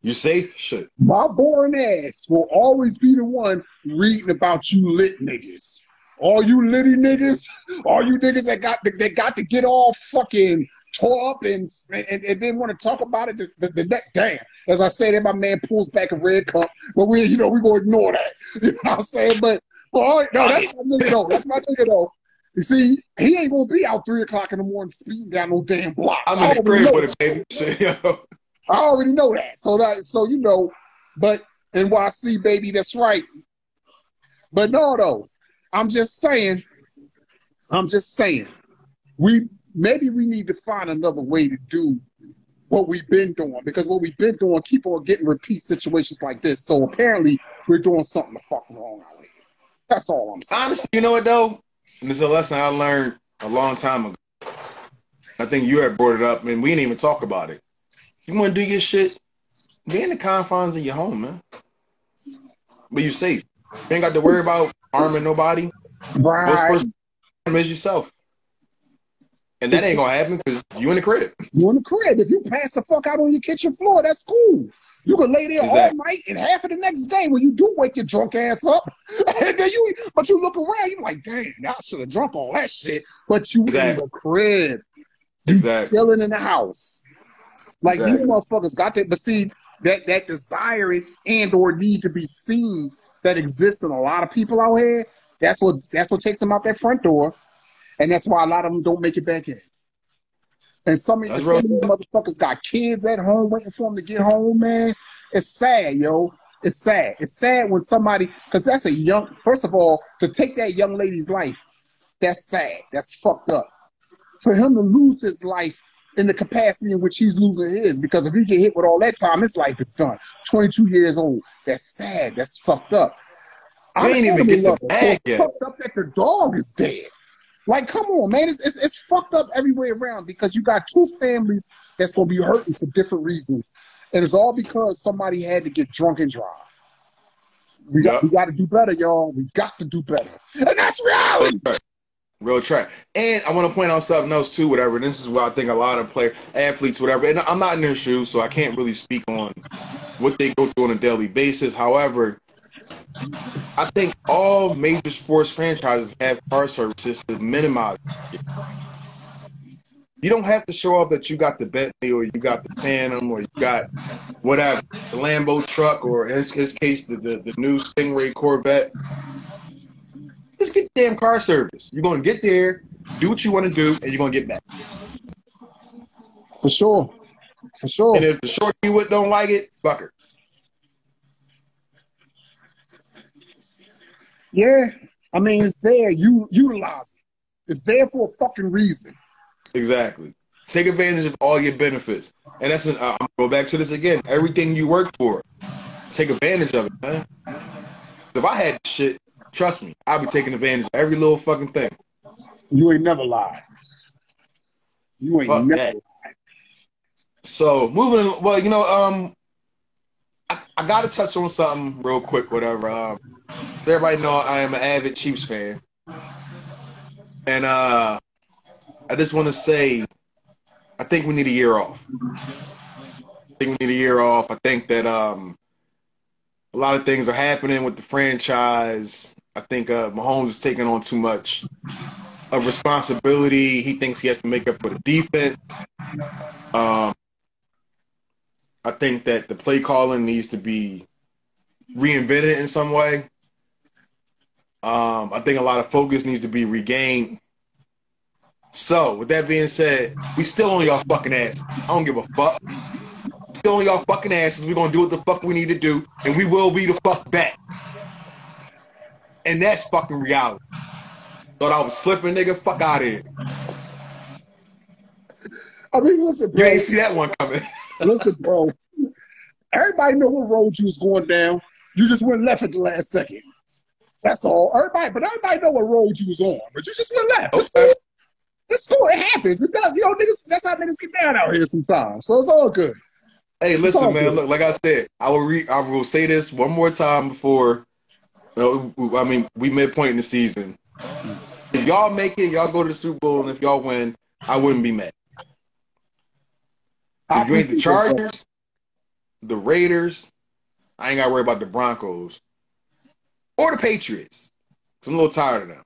You safe? Shit. My boring ass will always be the one reading about you lit niggas all you litty niggas, all you niggas that got that got to get all fucking tore up and and, and didn't want to talk about it the, the, the next damn. As I said, that my man pulls back a red cup, but we you know we gonna ignore that. You know what I'm saying? But but all right, no, that's my nigga though. That's my nigga though. You see, he ain't gonna be out three o'clock in the morning speeding down no damn block. I'm in the crib with it, baby. I already know that. So that so you know, but NYC baby, that's right. But no though. I'm just saying, I'm just saying, we maybe we need to find another way to do what we've been doing because what we've been doing keep on getting repeat situations like this. So apparently we're doing something the fuck wrong out here. That's all I'm saying. Honestly, you know what though? And this is a lesson I learned a long time ago. I think you had brought it up, and we didn't even talk about it. You want to do your shit, be in the confines of your home, man. But you're safe. You ain't got to worry about harming nobody. Most Right. person is yourself. And that ain't gonna happen because you in the crib. You in the crib. If you pass the fuck out on your kitchen floor, that's cool. You can lay there Exactly. all night and half of the next day when you do wake your drunk ass up. And then you but you look around, you're like, damn, I should have drunk all that shit. But you in the crib. You Exactly. chilling in the house. Like these motherfuckers got that, but see, that that desire and or need to be seen that exists in a lot of people out here, that's what that's what takes them out that front door. And that's why a lot of them don't make it back in. And some, some of these motherfuckers got kids at home waiting for them to get home, man. It's sad, yo. It's sad. It's sad when somebody, because that's a young, first of all, to take that young lady's life, that's sad. That's fucked up. For him to lose his life in the capacity in which he's losing his, because if he get hit with all that time, his life is done. 22 years old. That's sad. That's fucked up. I'm ain't even get the lover, so bag it's yet. fucked up that the dog is dead. Like, come on, man. It's, it's, it's fucked up everywhere around because you got two families that's going to be hurting for different reasons. And it's all because somebody had to get drunk and drive. We got, we got to do better, y'all. We got to do better. And that's reality. Real track. And I want to point out something else too, whatever. This is what I think a lot of player athletes, whatever. And I'm not in their shoes, so I can't really speak on what they go through on a daily basis. However, I think all major sports franchises have car services to minimize. it. You don't have to show off that you got the Bentley or you got the Phantom or you got whatever, the Lambo truck or in his, his case, the, the, the new Stingray Corvette. Just get damn car service. You're going to get there, do what you want to do, and you're going to get back. For sure. For sure. And if the short you with don't like it, fuck her. Yeah. I mean, it's there. You utilize it. It's there for a fucking reason. Exactly. Take advantage of all your benefits. And that's an, uh, I'm gonna go back to this again. Everything you work for, take advantage of it, man. If I had shit, trust me, I'll be taking advantage of every little fucking thing. You ain't never lied. You ain't Fuck never that. So moving, on- well, you know, um, I, I got to touch on something real quick. Whatever. Um, everybody know I am an avid Chiefs fan, and uh, I just want to say, I think we need a year off. I think we need a year off. I think that um, a lot of things are happening with the franchise. I think uh, Mahomes is taking on too much of responsibility. He thinks he has to make up for the defense. Um, I think that the play calling needs to be reinvented in some way. Um, I think a lot of focus needs to be regained. So, with that being said, we still on y'all fucking ass. I don't give a fuck. Still on y'all fucking asses. We're gonna do what the fuck we need to do, and we will be the fuck back. And that's fucking reality. Thought I was slipping, nigga. Fuck out of here. I mean, listen, You bro. ain't see that one coming. listen, bro. Everybody know what road you was going down. You just went left at the last second. That's all. Everybody, but everybody know what road you was on. But you just went left. It's cool. It's cool. It happens. It does. You know, niggas. That's how niggas get down out here sometimes. So it's all good. Hey, listen, man. good. Look, like I said, I will re- I will say this one more time before. I mean, we midpoint in the season. If y'all make it, y'all go to the Super Bowl, and if y'all win, I wouldn't be mad. If you ain't the. Chargers, the Raiders, I ain't got to worry about the Broncos or the Patriots. 'Cause I'm a little tired of them.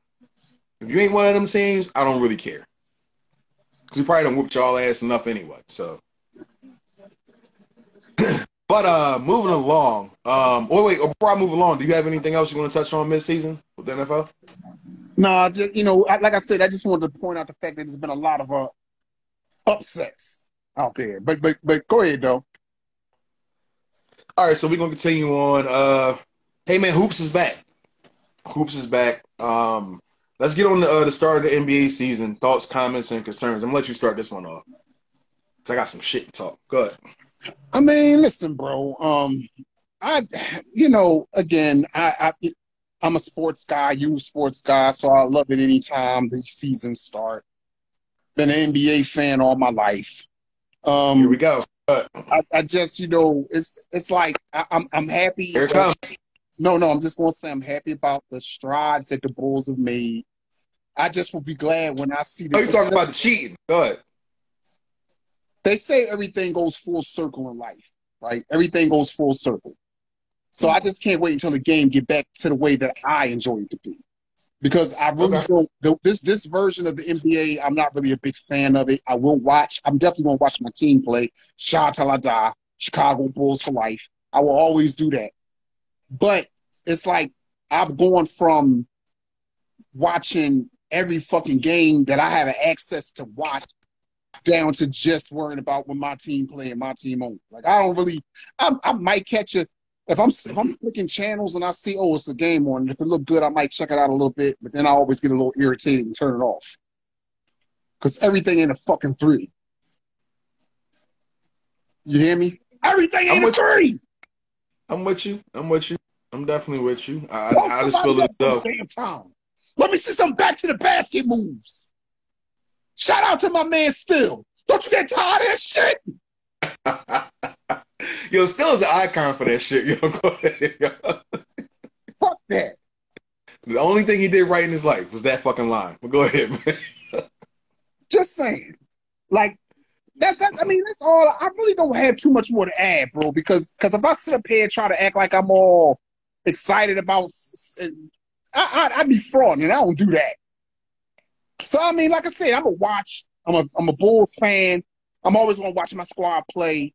If you ain't one of them teams, I don't really care. Cause we probably don't whoop y'all ass enough anyway. So, but uh, moving along. Um, oh wait, before I move along, do you have anything else you want to touch on mid-season with the NFL? No, just you know, I, like I said, I just wanted to point out the fact that there's been a lot of uh, upsets out there. But but but go ahead though. All right, so we're gonna continue on. Uh, hey man, hoops is back. Hoops is back. Um, let's get on the, uh, the start of the NBA season. Thoughts, comments, and concerns. I'm gonna let you start this one off. Cause I got some shit to talk. Go ahead. I mean, listen, bro. Um, I, you know, again, I, I, I'm a sports guy. You a sports guy, so I love it anytime the season start. Been an NBA fan all my life. Um, Here we go. Ahead. I, I just, you know, it's it's like I, I'm I'm happy. Here it comes. No, no, I'm just gonna say I'm happy about the strides that the Bulls have made. I just will be glad when I see. Oh, you talking about the cheating? Go ahead. They say everything goes full circle in life, right? Everything goes full circle. So I just can't wait until the game get back to the way that I enjoy it to be, because I really Okay. don't. The, this this version of the NBA, I'm not really a big fan of it. I will watch. I'm definitely gonna watch my team play. Shot till I die. Chicago Bulls for life. I will always do that. But it's like I've gone from watching every fucking game that I have access to watch down to just worrying about when my team playing my team on. Like I don't really. I, I might catch it if I'm if I'm flicking channels and I see oh it's a game on. If it look good, I might check it out a little bit. But then I always get a little irritated and turn it off because everything ain't a fucking three. You hear me? Everything ain't a with you. three. I'm with you. I'm with you. I'm definitely with you. I, Most I just feel it though. damn time. Let me see some back to the basket moves. Shout out to my man Still. Don't you get tired of that shit? yo, still is an icon for that shit. Yo, go ahead. yo. Fuck that. The only thing he did right in his life was that fucking line. But go ahead, man. Just saying. Like that's that. I mean, that's all. I really don't have too much more to add, bro. Because because if I sit up here and try to act like I'm all excited about, I, I would be frauding, and I don't do that. So I mean, like I said, I'm a watch. I'm a I'm a Bulls fan. I'm always gonna watch my squad play.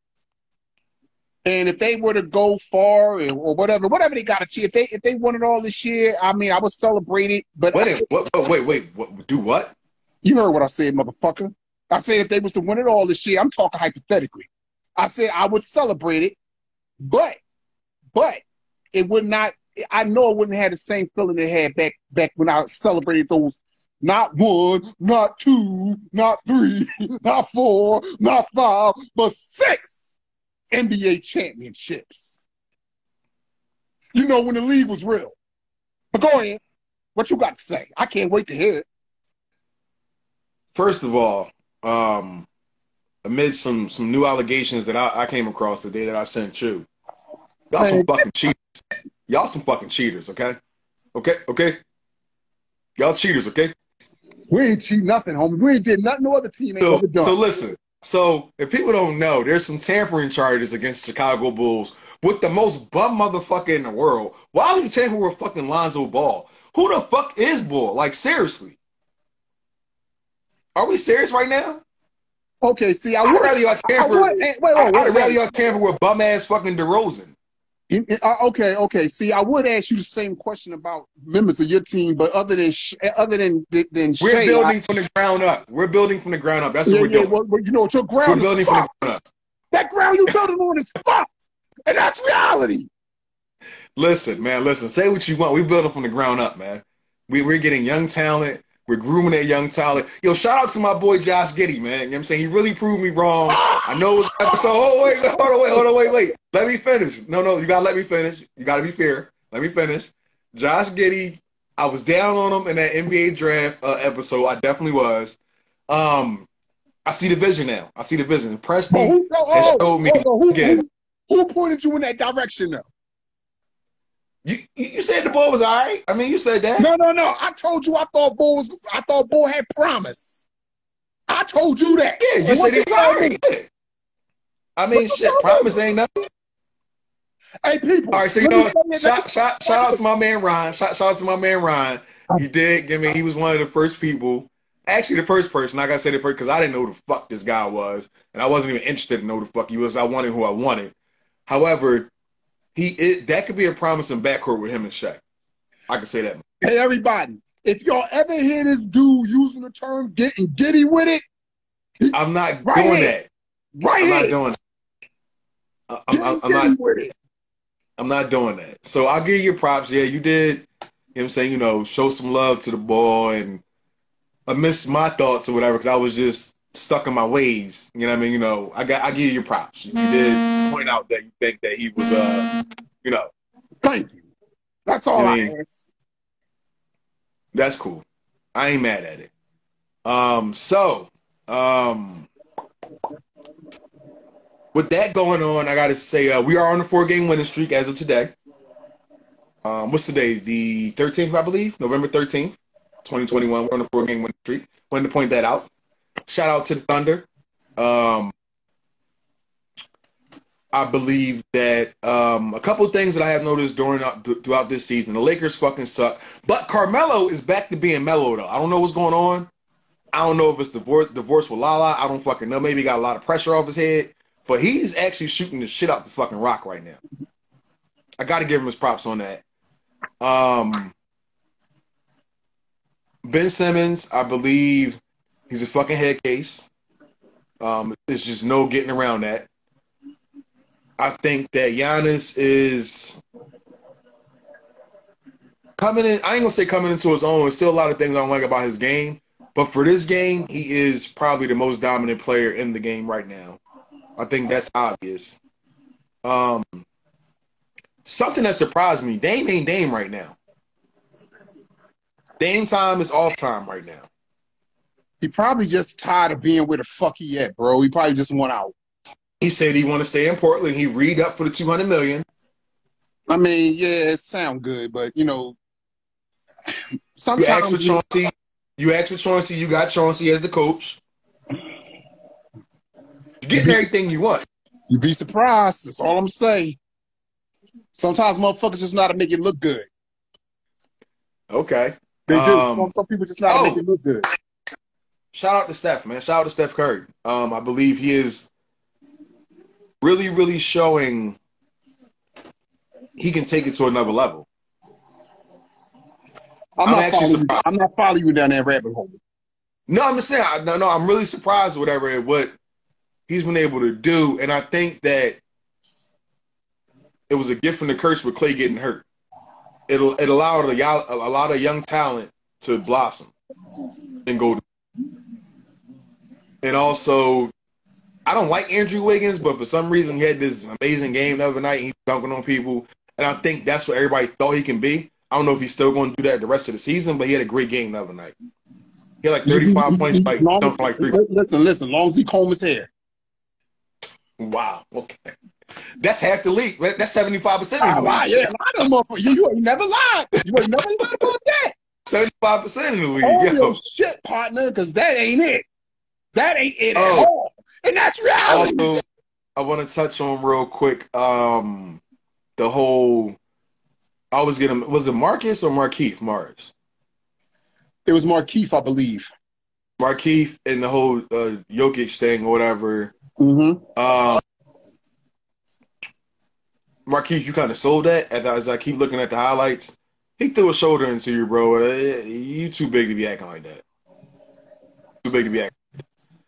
And if they were to go far or, or whatever, whatever they got to achieve, if they if they won it all this year, I mean, I would celebrate it. But Wait, what, what, wait, wait, what, do what? you heard what I said, motherfucker. I said if they was to win it all this year, I'm talking hypothetically. I said I would celebrate it, but but it would not. I know it wouldn't have the same feeling it had back back when I celebrated those. Not one, not two, not three, not four, not five, but six NBA championships. You know when the league was real. But go ahead. What you got to say? I can't wait to hear it. First of all, um, amid some some new allegations that I, I came across the day that I sent you, y'all some fucking cheaters. Y'all some fucking cheaters, okay? Okay, okay. Y'all cheaters, okay? We ain't cheat nothing, homie. We ain't did nothing no other team ain't So, ever done. so listen. So if people don't know, there's some tampering charges against Chicago Bulls with the most bum motherfucker in the world. Why would you tamper with fucking Lonzo Ball? Who the fuck is Ball? Like seriously. Are we serious right now? okay, see, I I'd rather y'all I tamper. would wait, wait, I'd rather y'all tamper with bum ass fucking DeRozan. Uh, okay, okay. See, I would ask you the same question about members of your team, but other than Sh- other than than We're Shai, building from the ground up. We're building from the ground up. That's I, what yeah, we're yeah, doing. well, you know what your We're ground building is from the fucked. ground up. That ground you're building on is fucked, and that's reality. Listen, man, listen. Say what you want. We're building from the ground up, man. We, we're getting young talent. We're grooming that young talent. Yo, shout out to my boy Josh Giddey, man. You know what I'm saying? He really proved me wrong. I know it was episode. Oh, wait, hold on, wait, hold on, wait, wait. Let me finish. No, no, you gotta let me finish. You gotta be fair. Let me finish. Josh Giddey, I was down on him in that NBA draft uh, episode. I definitely was. Um, I see the vision now. I see the vision. Preston who, oh, oh, showed me oh, oh, who, again. who, who pointed you in that direction though? You, you said the ball was all right. I mean, you said that. No, no, no. I told you I thought Bull was. I thought Bull had promise. I told you that. Yeah, you And said he was you told me? I mean, shit, promise ain't nothing. Hey, people. All right, so you know? Shout, shout, shout out to my man Ryan. Shout, shout out to my man Ryan. He did. give me. he was one of the first people. Actually, the first person. Like I said it first because I didn't know who the fuck this guy was, and I wasn't even interested to know who the fuck he was. I wanted who I wanted. However, he it, that could be a promising backcourt with him and Shaq. I can say that. Hey, everybody, if y'all ever hear this dude using the term getting giddy with it, I'm not Right doing here. that. right I'm not doing. That. I'm, I'm, I'm not. with it. I'm not doing that. So I'll give you props. Yeah, you did. You know what I'm saying? You know, show some love to the boy and I missed my thoughts or whatever because I was just stuck in my ways. You know what I mean? You know, I got I give you your props. You did point out that you think that he was uh you know, Thank you. That's all I I, mean- ask. that's cool. I ain't mad at it. Um so um with that going on, I gotta say uh, we are on a four game winning streak as of today. Um, what's today? The 13th, I believe, November 13th, 2021. We're on a four game winning streak. Wanted to point that out. Shout out to the Thunder. Um, I believe that um, a couple things that I have noticed during uh, th- throughout this season, the Lakers fucking suck. But Carmelo is back to being mellow though. I don't know what's going on. I don't know if it's divorce divorce with Lala. I don't fucking know. Maybe he got a lot of pressure off his head. But he's actually shooting the shit out the fucking rock right now. I got to give him his props on that. Um, Ben Simmons, I believe he's a fucking head case. Um, there's just no getting around that. I think that Giannis is coming in. I ain't gonna say coming into his own. There's still a lot of things I don't like about his game, but for this game, he is probably the most dominant player in the game right now. I think that's obvious. Um, something that surprised me: Dame ain't Dame right now. Dame time is off time right now. He probably just tired of being where the fuck he at, bro. He probably just want out. He said he want to stay in Portland. He read up for the two hundred million. I mean, yeah, it sound good, but you know, You asked sometimes for Chauncey. You asked for Chauncey. You got Chauncey as the coach. You're getting everything you want. you be surprised. That's all I'm saying. Sometimes motherfuckers just know how to make it look good. Okay. They do. Um, some, some people just know how to oh. make it look good. Shout out to Steph, man. Shout out to Steph Curry. Um, I believe he is really, really showing he can take it to another level. I'm, I'm not actually following you. surprised. I'm not following you down that rabbit hole. No, I'm just saying. I, no, no, I'm really surprised whatever what he's been able to do, and I think that it was a gift from the curse with Clay getting hurt. It it allowed a, a lot of young talent to blossom and go. And also, I don't like Andrew Wiggins, but for some reason he had this amazing game the other night. He's dunking on people, and I think that's what everybody thought he can be. I don't know if he's still going to do that the rest of the season, but he had a great game the other night. He had like 35 points, like Long- dunking like three. Listen, listen. Long as he comb his hair. Wow. Okay. That's half the league. right? That's 75% I of the lie, league. yeah, a lot of them motherfuckers. You, you ain't never lied. You ain't never lied about that. 75% of the league. Oh, yo. shit, partner, because that ain't it. That ain't it at Oh. all. And that's reality. Also, I want to touch on real quick um, the whole. I was getting. Was it Marcus or Markieff Morris? it was Markieff, I believe. Markieff and the whole uh, Jokic thing or whatever. Mm-hmm. Um, Markieff, you kind of sold that as I, as I keep looking at the highlights. He threw a shoulder into you, bro. Uh, You too big to be acting like that. Too big to be acting.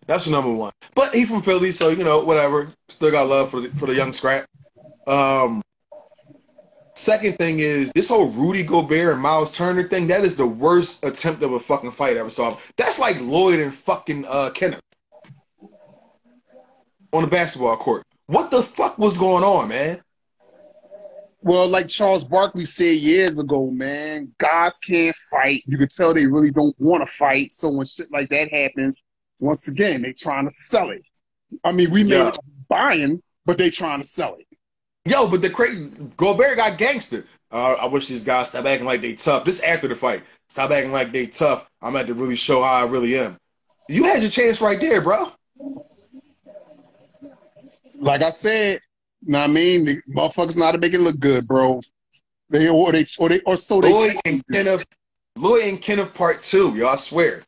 That's the number one. But he from Philly, so you know whatever. Still got love for the, for the young scrap. Um, second thing is this whole Rudy Gobert and Miles Turner thing. That is the worst attempt of a fucking fight I ever saw. That's like Lloyd and fucking uh, Kenneth on the basketball court. What the fuck was going on, man? Well, like Charles Barkley said years ago, man, guys can't fight. You can tell they really don't want to fight. So when shit like that happens, once again, they trying to sell it. I mean, we may Yeah. not be buying, but they trying to sell it. Yo, but the crazy Gobert got gangster. Uh, I wish these guys stop acting like they tough. This after the fight, stop acting like they tough. I'm at to really show how I really am. You had your chance right there, bro. Like I said, know I mean? The motherfuckers know how to make it look good, bro. They or they or they or so they Lloyd and Kenneth, Lloyd and Kenneth Part Two. Y'all swear.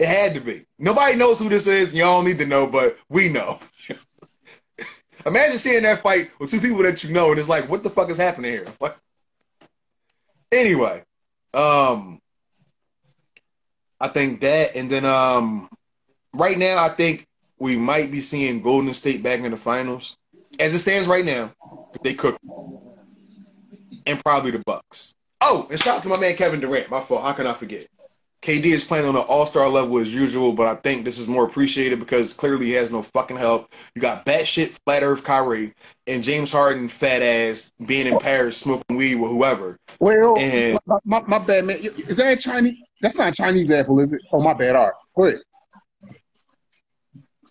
It had to be. Nobody knows who this is. Y'all need to know, but we know. Imagine seeing that fight with two people that you know, and it's like, what the fuck is happening here? What? Anyway, um, I think that, and then um, right now, I think we might be seeing Golden State back in the finals. As it stands right now, they cook, and probably the Bucks. Oh, and shout out to my man Kevin Durant. My fault. How can I forget? KD is playing on an all star level as usual, but I think this is more appreciated because clearly he has no fucking help. You got batshit flat earth Kyrie and James Harden fat ass being in Paris smoking weed with whoever. Well, And- my, my, my bad, man. Is that a Chinese? That's not a Chinese apple, is it? Oh, my bad. All right. Go ahead.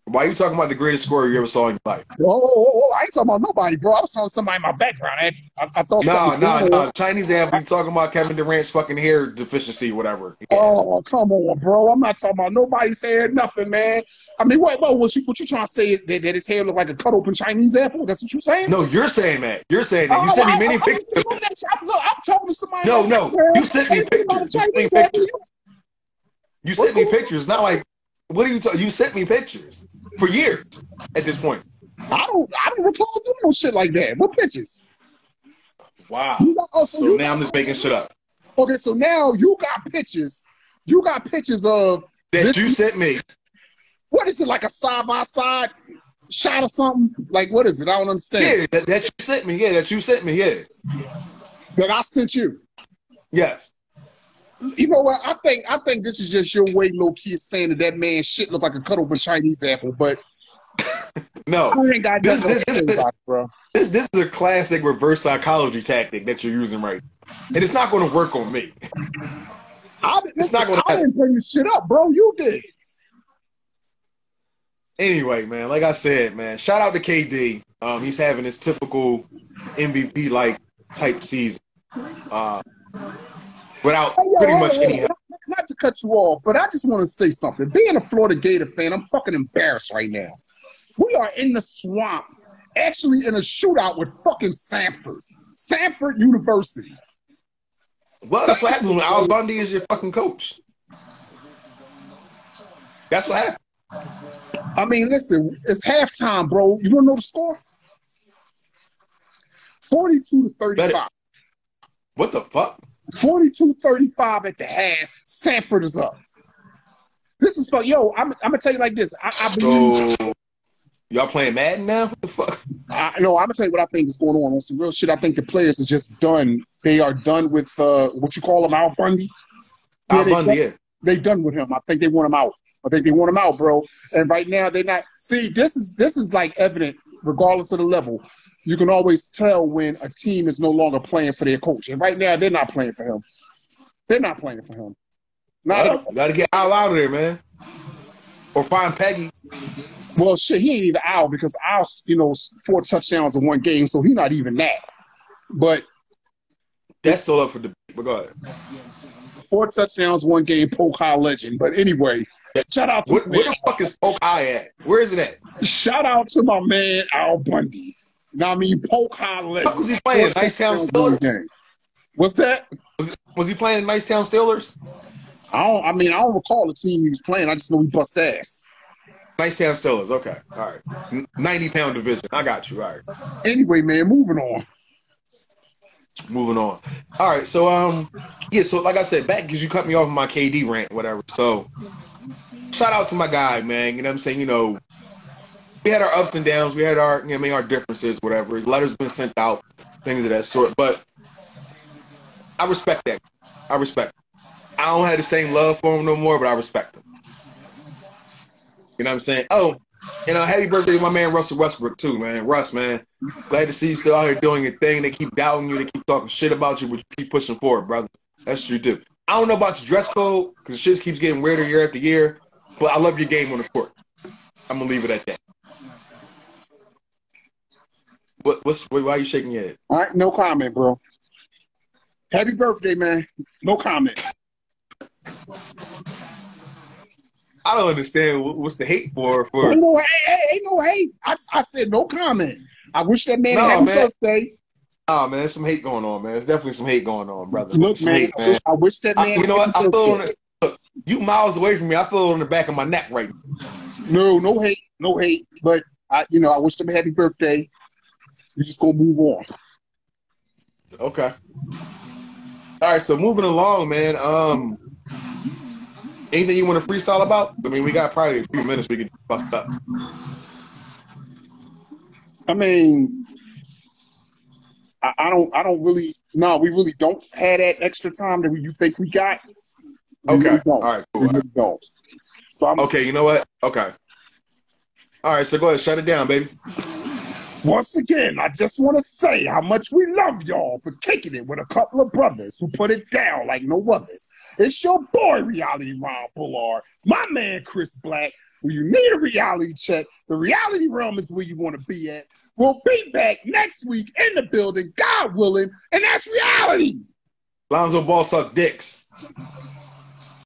Why are you talking about the greatest scorer you ever saw in your life? Oh, oh, oh, oh, I ain't talking about nobody, bro. I was talking somebody in my background. I, I, I thought No, no, no. Chinese apple. You talking about Kevin Durant's fucking hair deficiency, whatever. Oh, come on, bro. I'm not talking about nobody's hair, nothing, man. I mean, what, what, what, you, what you trying to say is that, that his hair look like a cut open Chinese apple? That's what you saying? No, you're saying that. You're saying that. You Oh, sent me many I- pictures. seeing that shit. I'm, look, I'm talking to somebody. No, no. You sent me Ain't talking about a pictures. You sent me pictures. You sent me pictures. Not like what are you talking? You sent me pictures for years at this point. I don't, I don't recall doing no shit like that. What pictures? Wow. Got, oh, so So now I'm just making shit up. Okay, so now you got pictures. You got pictures of That This- you sent me. what is it like a side by side shot or something? Like what is it? I don't understand. Yeah, that, that you sent me. Yeah, that you sent me. Yeah. That I sent you. Yes. You know what? I think I think this is just your way, low key, saying that that man shit look like a cut open Chinese apple. But No. I ain't got This- this- this-. This this is a classic reverse psychology tactic that you're using right now. And it's not going to work on me. I, It's not gonna I didn't bring this shit up, bro. You did. Anyway, man, like I said, man, shout out to KD. Um, he's having his typical MVP like type season. Uh, without Hey, yo, pretty hold much on, any on. Not, to cut you off, but I just want to say something. Being a Florida Gator fan, I'm fucking embarrassed right now. We are in the swamp, actually in a shootout with fucking Samford, Samford University. Well, that's what happens when Al Bundy is your fucking coach. That's what happened. I mean, listen, it's halftime, bro. You want to know the score? 42 to 35. What the fuck? 42 35 at the half. Samford is up. This is for yo. I'm, I'm gonna tell you like this. I, I believe. So y'all playing Madden now? What the fuck? I, no, I'm gonna tell you what I think is going on. On some real shit, I think the players are just done. They are done with uh, what you call them, Al Bundy. Yeah, Al they- Bundy, yeah. They done with him. I think they want him out. I think they want him out, bro. And right now they're not. See, this is this is like evident, regardless of the level. You can always tell when a team is no longer playing for their coach. And right now they're not playing for him. They're not playing for him. Not Well, gotta get Al out of there, man. Or find Peggy. Well, shit, he ain't even out because Al, you know, four touchdowns in one game, so he not even that. But That's still up for debate. But go ahead. four touchdowns, one game, Polk High legend. But anyway, shout out to What, where the fuck is Polk High at? Where is it at? shout out to my man Al Bundy. You know what I mean? Polk High What legend. was he playing? Nice Town Steelers? game. What's that? Was, was he playing Nice Town Steelers? I don't. I mean, I don't recall the team he was playing. I just know he bust ass. Nice Town Steelers. Okay. All right. 90 pound division. I got you. All right. Anyway, man, moving on. Moving on. All right. So, um, yeah. So, like I said, back because you cut me off my KD rant, whatever. So, shout out to my guy, man. You know what I'm saying? You know, we had our ups and downs. We had our, you know, I mean, our differences, whatever. His letters been sent out, things of that sort. But I respect that. I respect. I don't have the same love for him no more, but I respect him. You know what I'm saying? Oh, and uh, happy birthday to my man Russell Westbrook too, man. Russ, man, glad to see you still out here doing your thing. They keep doubting you, they keep talking shit about you, but you keep pushing forward, brother. That's what you do. I don't know about your dress code because shit keeps getting weirder year after year, but I love your game on the court. I'm gonna leave it at that. What, what's why are you shaking your head? All right, no comment, bro. Happy birthday, man. No comment. I don't understand what's the hate for. For Ain't no, hey, hey, ain't no hate. I, I said no comment. I wish that man No, happy man. birthday. Nah, man, there's some hate going on, man. There's definitely some hate going on, brother. Look, some man, hate, I wish, I wish that I- man. you know what? I feel on it. Look, you miles away from me. I feel it on the back of my neck right now. No, no hate, no hate. But I, you know, I wish them a happy birthday. We just gonna move on. Okay. All right, so moving along, man. Um, anything you want to freestyle about? I mean, we got probably a few minutes we can bust up. I mean, I, I don't, I don't really. No, we really don't have that extra time that we, you think we got. We Okay. really All right. We really don't. So I'm Okay. You know what? Okay. All right. So go ahead. Shut it down, baby. Once again, I just want to say how much we love y'all for kicking it with a couple of brothers who put it down like no others. It's your boy, Reality Ron Bullard, my man, Chris Black. When you need a reality check, the reality realm is where you want to be at. We'll be back next week in the building, God willing, and that's reality. Lonzo Ball suck dicks.